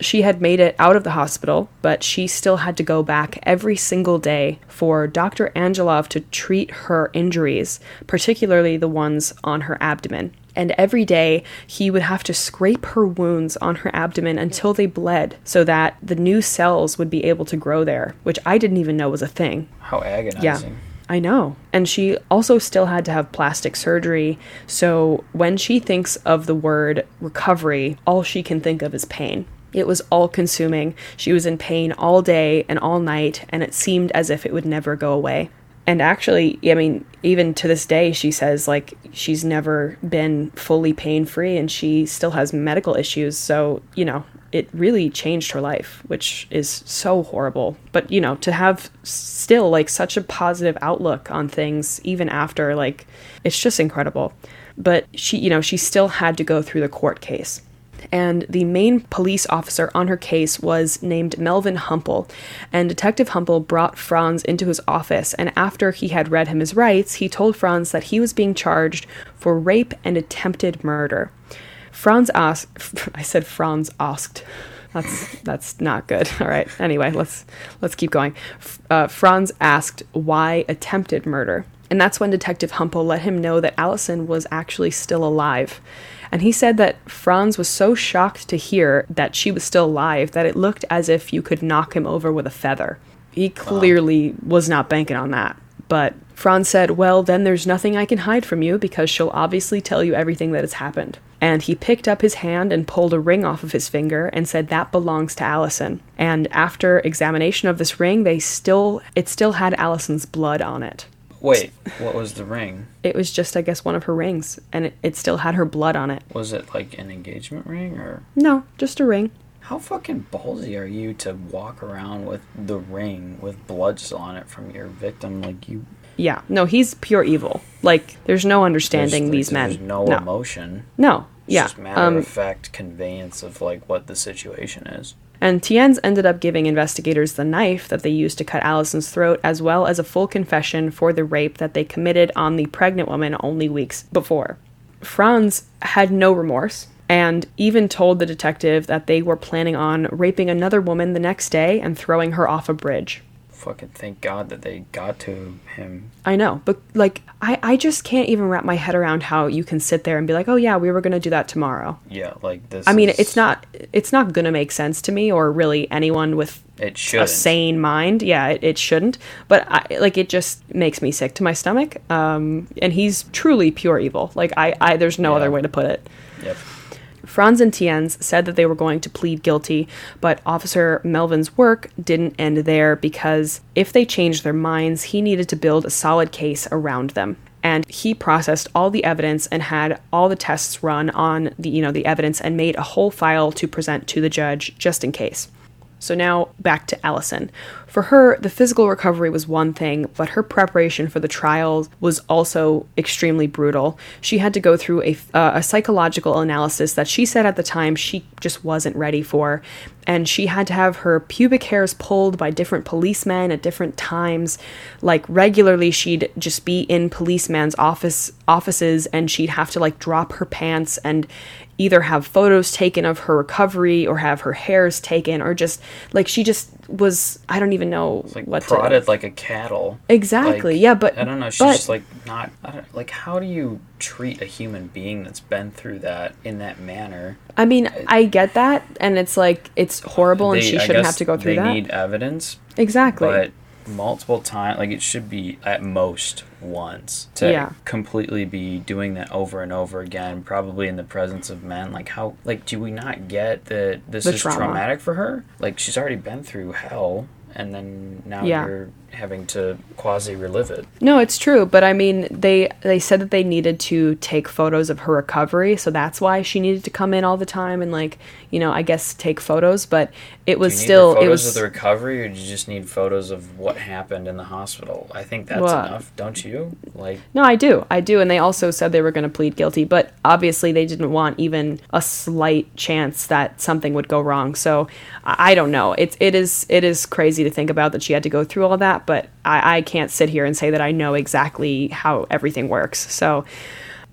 She had made it out of the hospital, but she still had to go back every single day for Dr. Angelov to treat her injuries, particularly the ones on her abdomen. And every day he would have to scrape her wounds on her abdomen until they bled so that the new cells would be able to grow there, which I didn't even know was a thing. How agonizing. Yeah. I know. And she also still had to have plastic surgery. So when she thinks of the word recovery, all she can think of is pain. It was all consuming. She was in pain all day and all night, and it seemed as if it would never go away. And actually, I mean, even to this day, she says like she's never been fully pain free and she still has medical issues. So, you know, it really changed her life, which is so horrible. But, you know, to have still like such a positive outlook on things, even after, like, it's just incredible. But she, you know, she still had to go through the court case and the main police officer on her case was named Melvin Humple. And Detective Humple brought Frans into his office, and after he had read him his rights, he told Frans that he was being charged for rape and attempted murder. Frans asked, I said Frans asked. That's that's not good. All right. Anyway, let's let's keep going. Uh, Frans asked why attempted murder, and that's when Detective Humple let him know that Alison was actually still alive. And he said that Frans was so shocked to hear that she was still alive that it looked as if you could knock him over with a feather. He clearly wow. was not banking on that. But Frans said, Well, then there's nothing I can hide from you because she'll obviously tell you everything that has happened. And he picked up his hand and pulled a ring off of his finger and said that belongs to Alison. And after examination of this ring, they still it still had Alison's blood on it. Wait, what was the ring? It was just, I guess, one of her rings, and it, it still had her blood on it. Was it like an engagement ring or? No, just a ring. How fucking ballsy are you to walk around with the ring with blood still on it from your victim? Like you. Yeah, no, he's pure evil. Like, there's no understanding there's, these men. There's no, no, emotion. No, it's yeah. just matter um, of fact conveyance of like what the situation is. And Tien's ended up giving investigators the knife that they used to cut Alison's throat, as well as a full confession for the rape that they committed on the pregnant woman only weeks before. Frans had no remorse and even told the detective that they were planning on raping another woman the next day and throwing her off a bridge fucking thank God that they got to him. I know, but like I I just can't even wrap my head around how you can sit there and be like, "Oh yeah, we were going to do that tomorrow." Yeah, like this I mean, is... it's not it's not going to make sense to me or really anyone with it should a sane mind. Yeah, it, it shouldn't. But I, like it just makes me sick to my stomach. Um and he's truly pure evil. Like I I there's no yeah. other way to put it. Yep. Frans and Tienz said that they were going to plead guilty, but Officer Melvin's work didn't end there because if they changed their minds, he needed to build a solid case around them. And he processed all the evidence and had all the tests run on the you know the evidence and made a whole file to present to the judge just in case. So now back to Alison. For her, the physical recovery was one thing, but her preparation for the trials was also extremely brutal. She had to go through a, uh, a psychological analysis that she said at the time she just wasn't ready for. And she had to have her pubic hairs pulled by different policemen at different times. Like regularly, she'd just be in policemen's office offices, and she'd have to like drop her pants and either have photos taken of her recovery or have her hairs taken or just like she just was I don't even know like what prodded to, like a cattle. Exactly. Like, yeah, but I don't know. She's but, just like not like how do you treat a human being that's been through that in that manner? I mean, I get that, and it's like it's horrible, they, and she shouldn't have to go through they that. They need evidence. Exactly. But multiple times like it should be at most once to yeah. completely be doing that over and over again probably in the presence of men like how like do we not get that this the is trauma. traumatic for her like she's already been through hell and then now yeah. you're having to quasi relive it. No, it's true, but I mean, they they said that they needed to take photos of her recovery, so that's why she needed to come in all the time and like, you know, I guess take photos, but it was still photos it was of the recovery or do you just need photos of what happened in the hospital? I think that's well, enough, don't you? Like No, I do. I do, and they also said they were going to plead guilty, but obviously they didn't want even a slight chance that something would go wrong. So, I, I don't know. It's it is it is crazy to think about that she had to go through all that, but I, I can't sit here and say that I know exactly how everything works. So,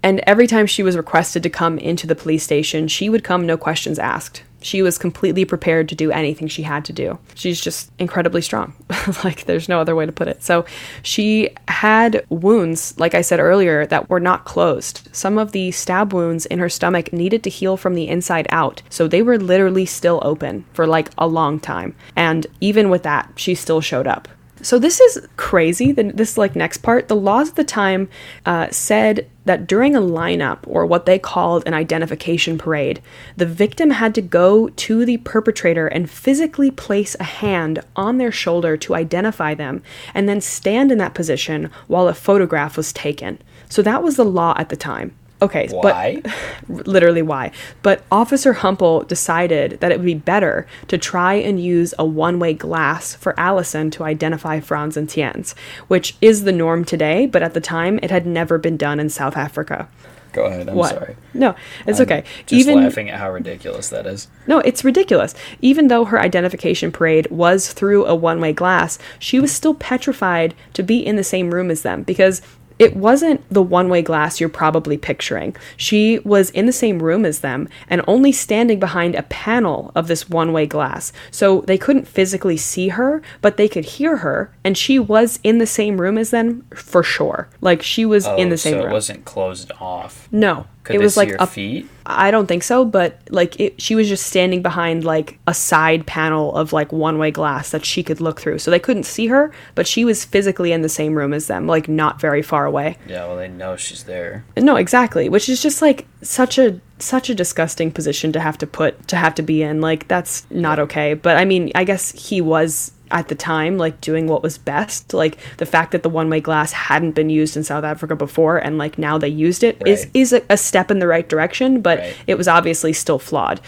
and every time she was requested to come into the police station, she would come no questions asked. She was completely prepared to do anything she had to do. She's just incredibly strong. like, there's no other way to put it. So, she had wounds, like I said earlier, that were not closed. Some of the stab wounds in her stomach needed to heal from the inside out. So, they were literally still open for like a long time. And even with that, she still showed up So this is crazy. This like next part, the laws at the time uh, said that during a lineup or what they called an identification parade, the victim had to go to the perpetrator and physically place a hand on their shoulder to identify them, and then stand in that position while a photograph was taken. So that was the law at the time. Okay, Why? but literally why? But Officer Humple decided that it would be better to try and use a one-way glass for Alison to identify Frans and Tienz, which is the norm today, but at the time it had never been done in South Africa. Go ahead. I'm what? sorry. No, it's I'm okay. Just laughing at how ridiculous that is. No, it's ridiculous. Even though her identification parade was through a one way glass, she was still petrified to be in the same room as them because it wasn't the one way glass you're probably picturing. She was in the same room as them and only standing behind a panel of this one way glass. So they couldn't physically see her, but they could hear her, and she was in the same room as them for sure. Like she was in Oh, the same so room. it wasn't closed off. no. Could it was like a feet? I don't think so, but like it, she was just standing behind like a side panel of like one way glass that she could look through. So they couldn't see her, but she was physically in the same room as them, like not very far away. Yeah, well, they know she's there. No, exactly, which is just like such a such a disgusting position to have to put to have to be in. Like that's not okay. But I mean, I guess he was at the time like doing what was best. Like the fact that the one-way glass hadn't been used in South Africa before and like now they used it is Right. is a, a step in the right direction, but Right. it was obviously still flawed.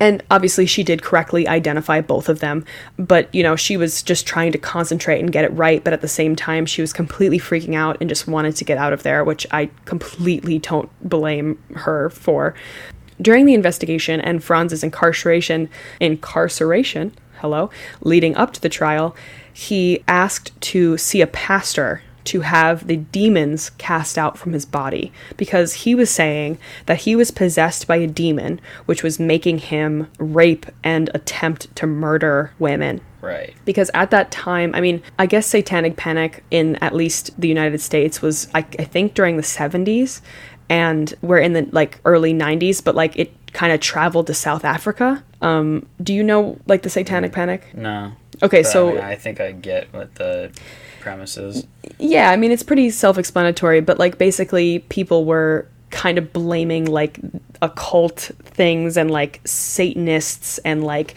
And obviously, she did correctly identify both of them, but you know, she was just trying to concentrate and get it right. But at the same time, she was completely freaking out and just wanted to get out of there, which I completely don't blame her for. During the investigation and Frans's incarceration, incarceration, hello, leading up to the trial, he asked to see a pastor to have the demons cast out from his body because he was saying that he was possessed by a demon which was making him rape and attempt to murder women Right. because at that time i mean i guess satanic panic in at least the united states was i, I think during the 70s and we're in the like early 90s but like it kind of traveled to south africa um do you know like the satanic panic No. okay But, so I, mean, I think I get what the premise is. yeah, I mean it's pretty self-explanatory, but like basically people were kind of blaming like occult things and like satanists and like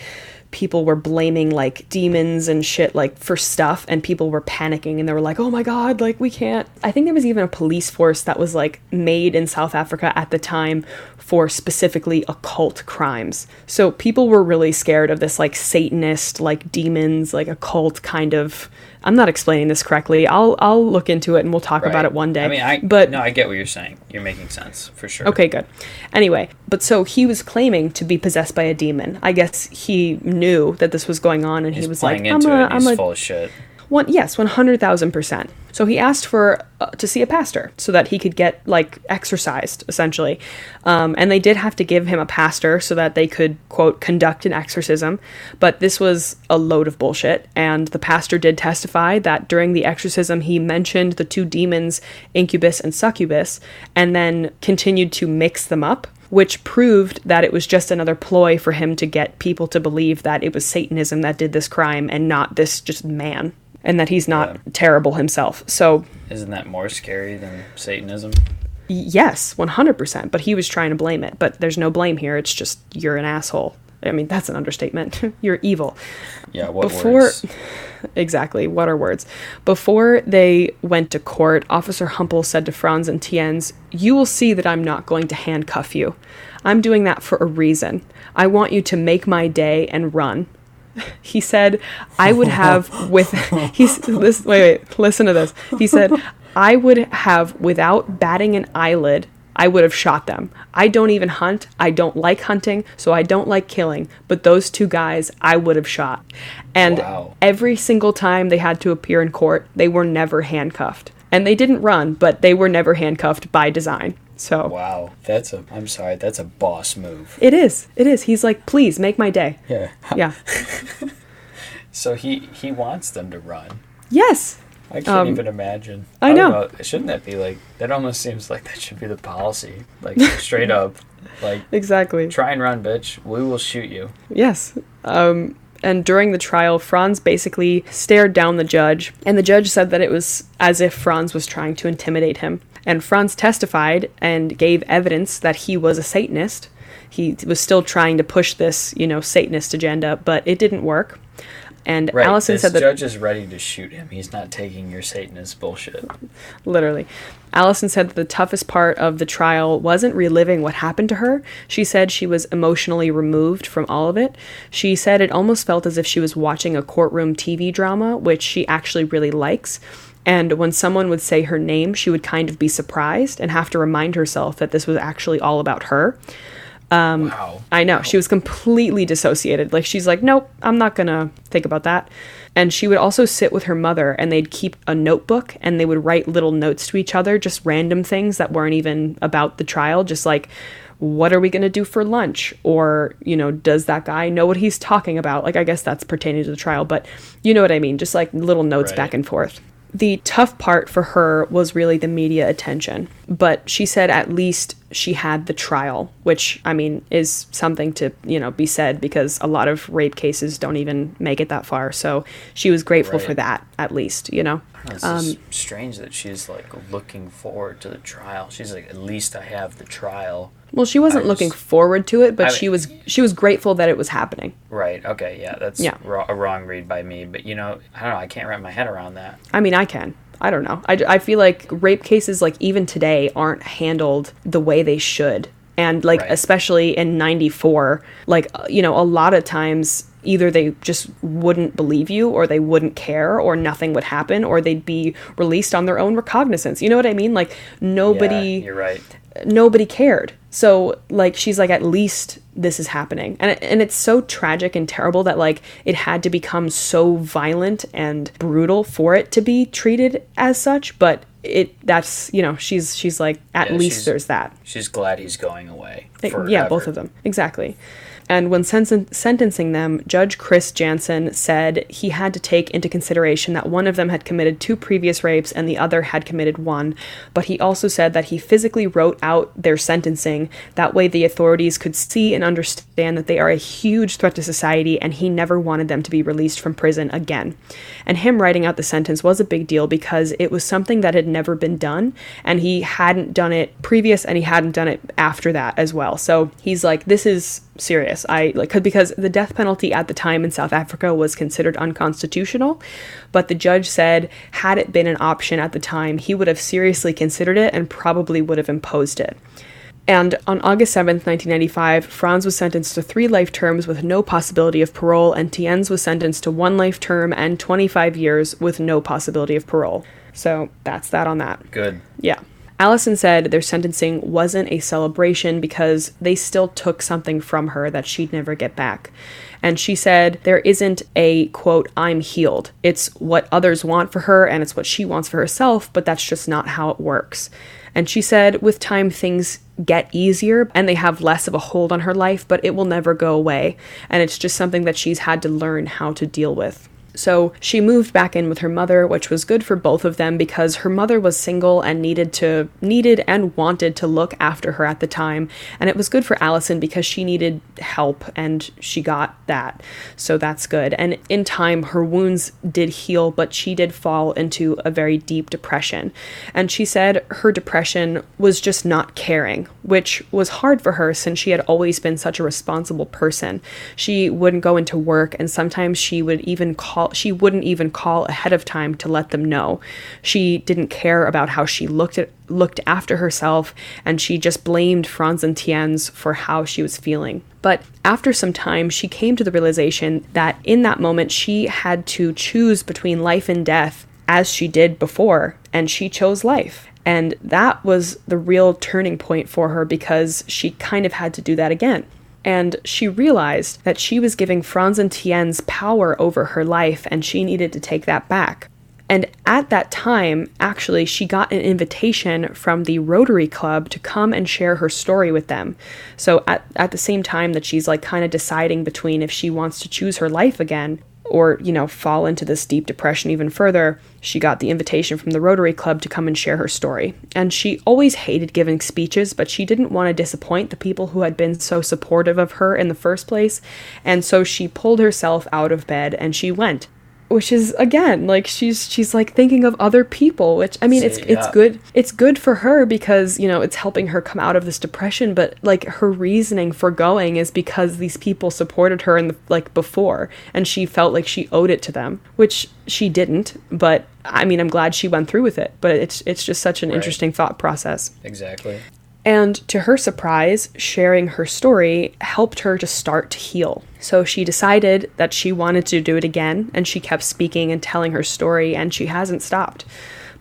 people were blaming like demons and shit like for stuff and people were panicking and they were like oh my god like we can't. I think there was even a police force that was like made in south africa at the time for specifically occult crimes. So people were really scared of this like satanist like demons like occult kind of i'm not explaining this correctly i'll i'll look into it and we'll talk about it one day I mean, I but no, I get what you're saying. You're making sense for sure. Okay, good. Anyway, but so he was claiming to be possessed by a demon. I guess he knew that this was going on, and He's he was like, "I'm a. I'm He's a full of shit. One, yes, one hundred thousand percent." So he asked for uh, to see a pastor so that he could get like exorcised, essentially. Um, and they did have to give him a pastor so that they could quote conduct an exorcism. But this was a load of bullshit. And the pastor did testify that during the exorcism he mentioned the two demons, incubus and succubus, and then continued to mix them up which proved that it was just another ploy for him to get people to believe that it was Satanism that did this crime and not this just man, and that he's not Yeah. terrible himself. So, Isn't that more scary than Satanism? yes, 100%, but he was trying to blame it. But there's no blame here, it's just you're an asshole. I mean, that's an understatement. you're evil. Yeah. What Before- words? Exactly. What are words? Before they went to court, Officer Humple said to Frans and Tienz, You will see that I'm not going to handcuff you. I'm doing that for a reason. I want you to make my day and run. He said, I would have with he's this wait, wait, listen to this. He said, I would have without batting an eyelid I would have shot them. I don't even hunt. I don't like hunting, so I don't like killing. But those two guys, I would have shot. And Wow. every single time they had to appear in court, they were never handcuffed. And they didn't run, but they were never handcuffed by design. So Wow. That's a. I'm sorry. That's a boss move. it is. It is. He's like, please make my day. Yeah. Yeah. So he he wants them to run. yes. I can't Um, even imagine. I don't know. Shouldn't that be like? That almost seems like that should be the policy. Like straight up, like Exactly. try and run, bitch. We will shoot you. Yes. Um, And during the trial, Frans basically stared down the judge, and the judge said that it was as if Frans was trying to intimidate him. And Frans testified and gave evidence that he was a Satanist. He was still trying to push this, you know, Satanist agenda, but it didn't work. And Right. Alison said that the judge is ready to shoot him. He's not taking your Satanist bullshit. literally. Alison said that the toughest part of the trial wasn't reliving what happened to her. She said she was emotionally removed from all of it. She said it almost felt as if she was watching a courtroom TV drama, which she actually really likes. And when someone would say her name, she would kind of be surprised and have to remind herself that this was actually all about her. Um, wow. I know. She was completely dissociated. Like, she's like, nope, I'm not going to think about that. And she would also sit with her mother and they'd keep a notebook and they would write little notes to each other, just random things that weren't even about the trial, just like, what are we going to do for lunch? Or, you know, does that guy know what he's talking about? Like, I guess that's pertaining to the trial, but you know what I mean? Just like little notes Right. back and forth. The tough part for her was really the media attention, but she said at least she had the trial, which I mean is something to, you know, be said because a lot of rape cases don't even make it that far. So she was grateful for that at least, you know. It's Um, strange that she's like looking forward to the trial. She's like, at least I have the trial. Well, she wasn't looking forward to it, but I she was she was grateful that it was happening. Right. Okay. Yeah. That's Yeah. a wrong read by me. But you know, I don't know. I can't wrap my head around that. I mean, I can. I don't know. I, I feel like rape cases, like even today, aren't handled the way they should. And like, Right. especially in 94, like, you know, a lot of times either they just wouldn't believe you or they wouldn't care or nothing would happen or they'd be released on their own recognizance. You know what I mean? Like, nobody Yeah, you're right. Nobody cared. So like she's like at least this is happening. And and it's so tragic and terrible that like it had to become so violent and brutal for it to be treated as such, but it that's, you know, she's she's like at Yeah, least there's that. She's glad he's going away. Like, Yeah, both of them. Exactly. And when sen- sentencing them, Judge Chris Jansen said he had to take into consideration that one of them had committed two previous rapes and the other had committed one. But he also said that he physically wrote out their sentencing. That way, the authorities could see and understand that they are a huge threat to society, and he never wanted them to be released from prison again. And him writing out the sentence was a big deal because it was something that had never been done, and he hadn't done it previous, and he hadn't done it after that as well. So he's like, this is serious. I like 'cause- because the death penalty at the time in South Africa was considered unconstitutional, but the judge said had it been an option at the time, he would have seriously considered it and probably would have imposed it. And on August 7th, 1995, Frans was sentenced to three life terms with no possibility of parole, and Tienz was sentenced to one life term and 25 years with no possibility of parole. So that's that on that. Good. Yeah. Allison said their sentencing wasn't a celebration because they still took something from her that she'd never get back. And she said there isn't a quote, I'm healed. It's what others want for her and it's what she wants for herself, but that's just not how it works. And she said with time things get easier and they have less of a hold on her life, but it will never go away. And it's just something that she's had to learn how to deal with. So she moved back in with her mother, which was good for both of them because her mother was single and needed to needed and wanted to look after her at the time, and it was good for Alison because she needed help and she got that. So that's good. And in time her wounds did heal, but she did fall into a very deep depression. And she said her depression was just not caring, which was hard for her since she had always been such a responsible person. She wouldn't go into work and sometimes she would even call she wouldn't even call ahead of time to let them know. She didn't care about how she looked at looked after herself and she just blamed Frans and Tienz for how she was feeling. But after some time, she came to the realization that in that moment she had to choose between life and death as she did before, and she chose life. And that was the real turning point for her because she kind of had to do that again. And she realized that she was giving Frans and Tien's power over her life and she needed to take that back. And at that time, actually, she got an invitation from the Rotary Club to come and share her story with them. So at, at the same time that she's like kind of deciding between if she wants to choose her life again or, you know, fall into this deep depression even further, she got the invitation from the Rotary Club to come and share her story. And she always hated giving speeches, but she didn't want to disappoint the people who had been so supportive of her in the first place. And so she pulled herself out of bed and she went which is again like she's she's like thinking of other people which i mean it's See, it's yeah. good it's good for her because you know it's helping her come out of this depression but like her reasoning for going is because these people supported her in the like before and she felt like she owed it to them which she didn't but i mean i'm glad she went through with it but it's it's just such an Right. interesting thought process Exactly. And to her surprise, sharing her story helped her to start to heal. So she decided that she wanted to do it again, and she kept speaking and telling her story, and she hasn't stopped.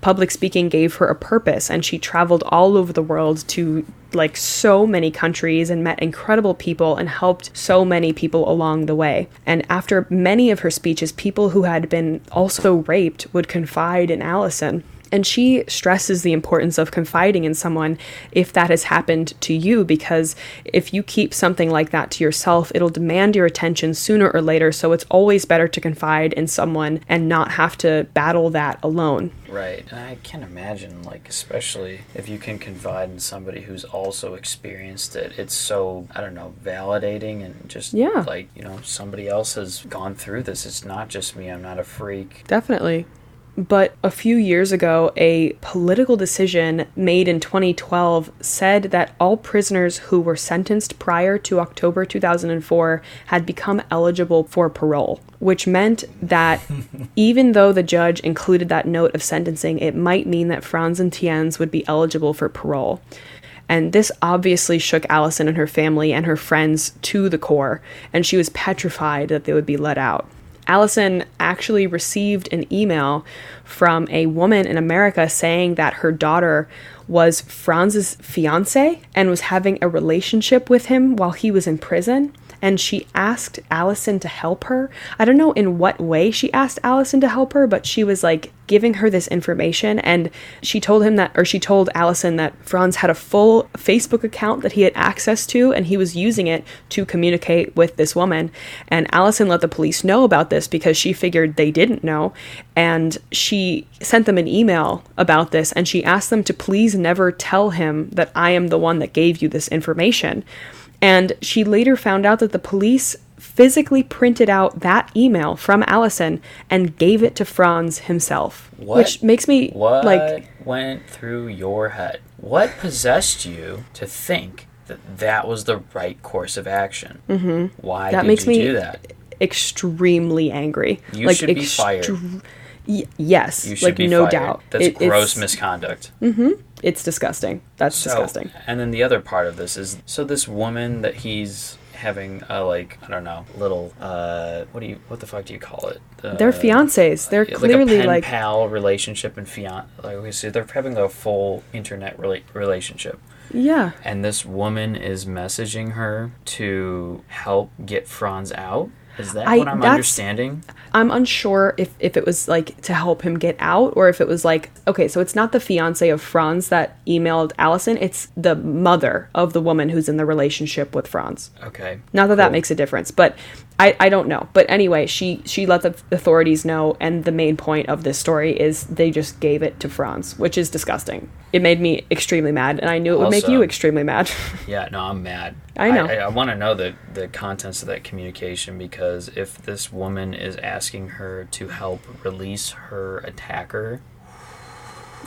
Public speaking gave her a purpose, and she traveled all over the world to like so many countries and met incredible people and helped so many people along the way. And after many of her speeches, people who had been also raped would confide in Alison. And she stresses the importance of confiding in someone if that has happened to you, because if you keep something like that to yourself, it'll demand your attention sooner or later. So it's always better to confide in someone and not have to battle that alone. Right. And I can imagine, like, especially if you can confide in somebody who's also experienced it, it's so, I don't know, validating and just Yeah. like, you know, somebody else has gone through this. It's not just me. I'm not a freak. Definitely. But a few years ago, a political decision made in 2012 said that all prisoners who were sentenced prior to October 2004 had become eligible for parole, which meant that even though the judge included that note of sentencing, it might mean that Frans and Tienz would be eligible for parole. And this obviously shook Alison and her family and her friends to the core, and she was petrified that they would be let out. Alison actually received an email from a woman in America saying that her daughter was Frans's fiance and was having a relationship with him while he was in prison. And she asked Alison to help her. I don't know in what way she asked Alison to help her, but she was like giving her this information. And she told him that, or she told Alison that Frans had a full Facebook account that he had access to, and he was using it to communicate with this woman. And Alison let the police know about this because she figured they didn't know. And she sent them an email about this, and she asked them to please never tell him that I am the one that gave you this information. And she later found out that the police physically printed out that email from Alison and gave it to Frans himself. What? Which makes me What like went through your head? What possessed you to think that that was the right course of action? Mm-hmm. Why That did makes you me do that? extremely angry. You like should be fired. Y- yes, You should like be no fired. doubt. That's It- gross misconduct. It's disgusting. That's So- disgusting. And then the other part of this is so this woman that he's having a like I don't know little uh what do you what the fuck do you call it? Uh, They're fiancés. They're clearly like a pen like pal relationship and fian like okay, so they're having a full internet rela- relationship. yeah. And this woman is messaging her to help get Frans out. Is that I- what I'm understanding? I'm unsure if, if it was like to help him get out or if it was like, okay, so it's not the fiance of Frans that emailed Alison, it's the mother of the woman who's in the relationship with Frans. Okay. Not that that makes a difference, but I, I don't know. But anyway, she, she let the authorities know, and the main point of this story is they just gave it to Frans, which is disgusting. It made me extremely mad, and I knew it would make you extremely mad. Yeah, no, I'm mad. I know. I, I, want to know the the contents of that communication because if this woman is asking her to help release her attacker,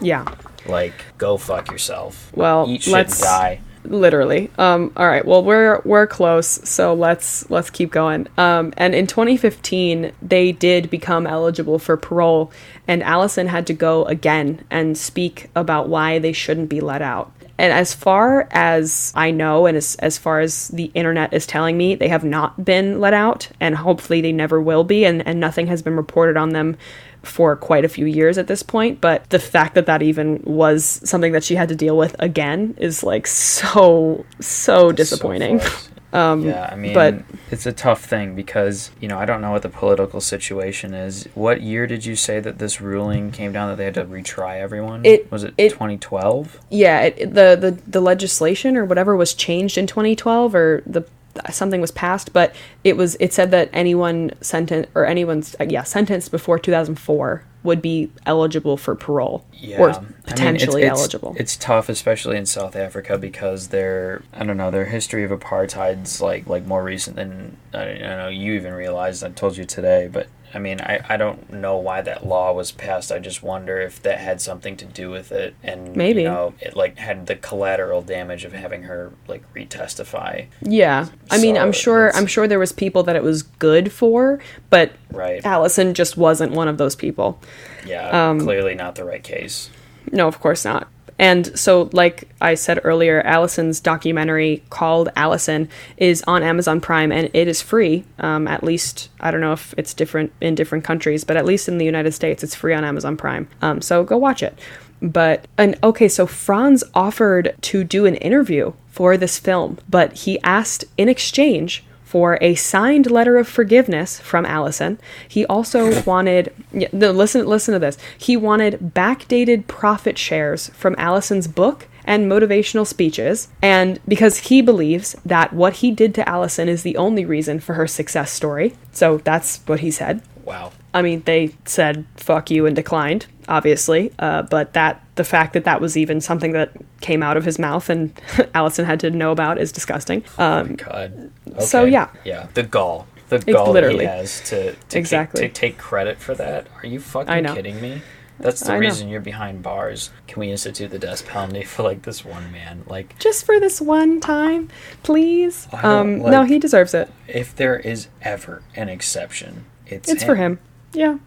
yeah. like go fuck yourself. Well, eat shit let's- and die. Literally. Um all right well we're we're close so let's let's keep going. Um and in 2015 they did become eligible for parole and alison had to go again and speak about why they shouldn't be let out. And as far as I know, and as, as far as the internet is telling me, they have not been let out, and hopefully they never will be, and, and nothing has been reported on them for quite a few years at this point. But the fact that that even was something that she had to deal with again is like so, so disappointing. So um, yeah, I mean, but- it's a tough thing because you know I don't know what the political situation is. What year did you say that this ruling came down that they had to retry everyone? It- was it it- 2012? yeah, it, the, the, the legislation or whatever was changed in 2012, or the something was passed, but it was it said that anyone sentenced or anyone's uh, yeah sentenced before 2004 would be eligible for parole Yeah, or I mean, it's- potentially it's- eligible. It's tough, especially in South Africa, because their I don't know their history of apartheid's like like more recent than I don't know you even realized. I told you today, but I mean I, I don't know why that law was passed. I just wonder if that had something to do with it, and Maybe. you know it like had the collateral damage of having her like retestify. yeah, I mean, I'm sure I'm sure there was people that it was good for, but Right. Alison just wasn't one of those people. Yeah. Um, clearly not the right case. No, of course not. And so, like I said earlier, Alison's documentary called Alison is on Amazon Prime and it is free. Um, at least, I don't know if it's different in different countries, but at least in the United States, it's free on Amazon Prime. Um, so go watch it. But, and okay, so Frans offered to do an interview for this film, but he asked in exchange for a signed letter of forgiveness from Alison. He also wanted no, listen listen to this. He wanted backdated profit shares from Alison's book and motivational speeches and because he believes that what he did to Alison is the only reason for her success story. So that's what he said. Wow. I mean, they said fuck you and declined, obviously. Uh, but that the fact that that was even something that came out of his mouth and Alison had to know about is disgusting. Um, God. So, yeah. Yeah. The gall. The gall literally. he has to, to Exactly. take, to take credit for that. Are you fucking know. kidding me? That's the I know. reason you're behind bars. Can we institute the death penalty for like this one man? Like, just for this one time, please. Um, no, he deserves it. if there is ever an exception, it's It's for him. Yeah.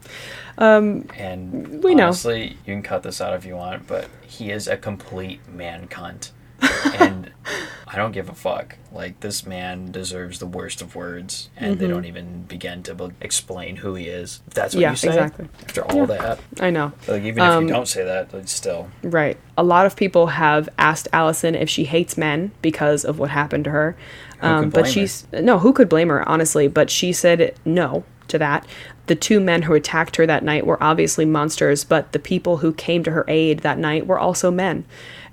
And We know. honestly, you can cut this out if you want, but he is a complete man cunt. and I don't give a fuck. Like this man deserves the worst of words, and they don't even begin to be- explain who he is. If that's what Mm-hmm. Yeah, you say. exactly. After all Yeah. that, I know. like even if you don't say that, like still, Right. A lot of people have asked Alison if she hates men because of what happened to her. Um, could but blame she's no, who could blame her, honestly? But she said no to that. The two men who attacked her that night were obviously monsters, but the people who came to her aid that night were also men.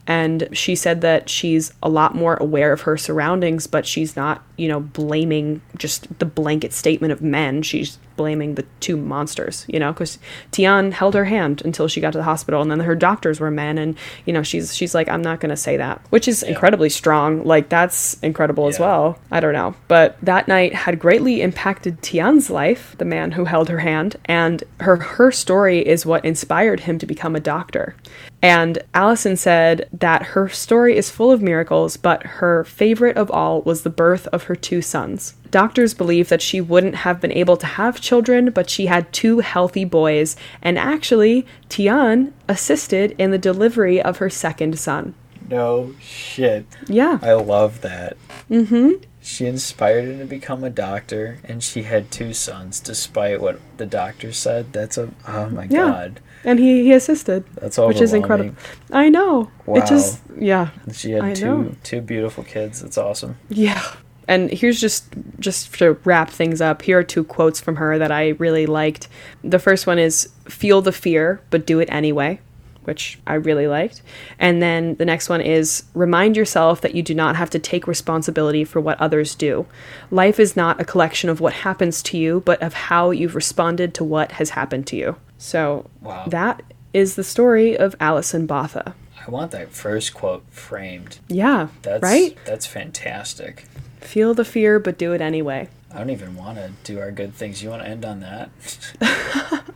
And she said that she's a lot more aware of her surroundings, but she's not, you know, blaming just the blanket statement of men. She's blaming the two monsters, you know, because Tiaan held her hand until she got to the hospital, and then her doctors were men, and you know, she's she's like, I'm not gonna say that, which is incredibly strong. Like that's incredible as well. I don't know, but that night had greatly impacted Tiaan's life, the man who held her hand, and her her story is what inspired him to become a doctor. And Alison said that her story is full of miracles, but her favorite of all was the birth of her two sons. Doctors believe that she wouldn't have been able to have children, but she had two healthy boys, and actually, Tiaan assisted in the delivery of her second son. no shit. Yeah. I love that. Mm-hmm. She inspired him to become a doctor, and she had two sons, despite what the doctor said. That's a oh my Yeah. god, And he, he assisted, that's all, which is incredible. I know. Wow. It just, yeah. She had I two know. two beautiful kids. That's awesome. Yeah. And here's just just to wrap things up. Here are two quotes from her that I really liked. The first one is feel the fear but do it anyway, which I really liked. And then the next one is remind yourself that you do not have to take responsibility for what others do. Life is not a collection of what happens to you, but of how you've responded to what has happened to you. So Wow. that is the story of Alison Botha. I want that first quote framed. Yeah, That's right? That's fantastic. Feel the fear but do it anyway. I don't even want to do our good things. You want to end on that?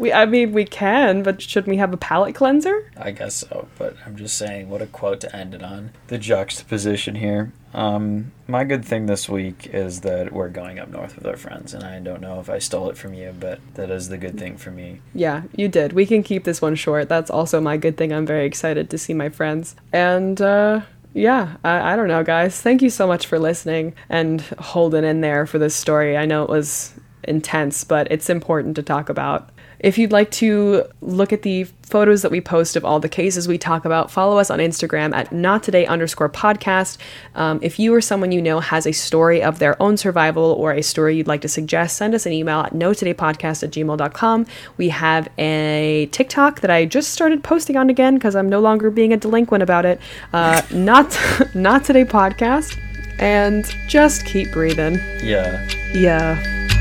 We, I mean, we can, but should we have a palate cleanser? I guess so, but I'm just saying, what a quote to end it on. The juxtaposition here. Um, my good thing this week is that we're going up north with our friends, and I don't know if I stole it from you, but that is the good thing for me. Yeah, you did. We can keep this one short. That's also my good thing. I'm very excited to see my friends. And, uh, yeah, I, I don't know, guys. Thank you so much for listening and holding in there for this story. I know it was intense, but it's important to talk about. If you'd like to look at the photos that we post of all the cases we talk about, follow us on Instagram at not today underscore podcast. Um, if you or someone you know has a story of their own survival or a story you'd like to suggest, send us an email at no today podcast at gmail.com. We have a TikTok that I just started posting on again because I'm no longer being a delinquent about it. Uh, not not today podcast. and just keep breathing. Yeah. Yeah.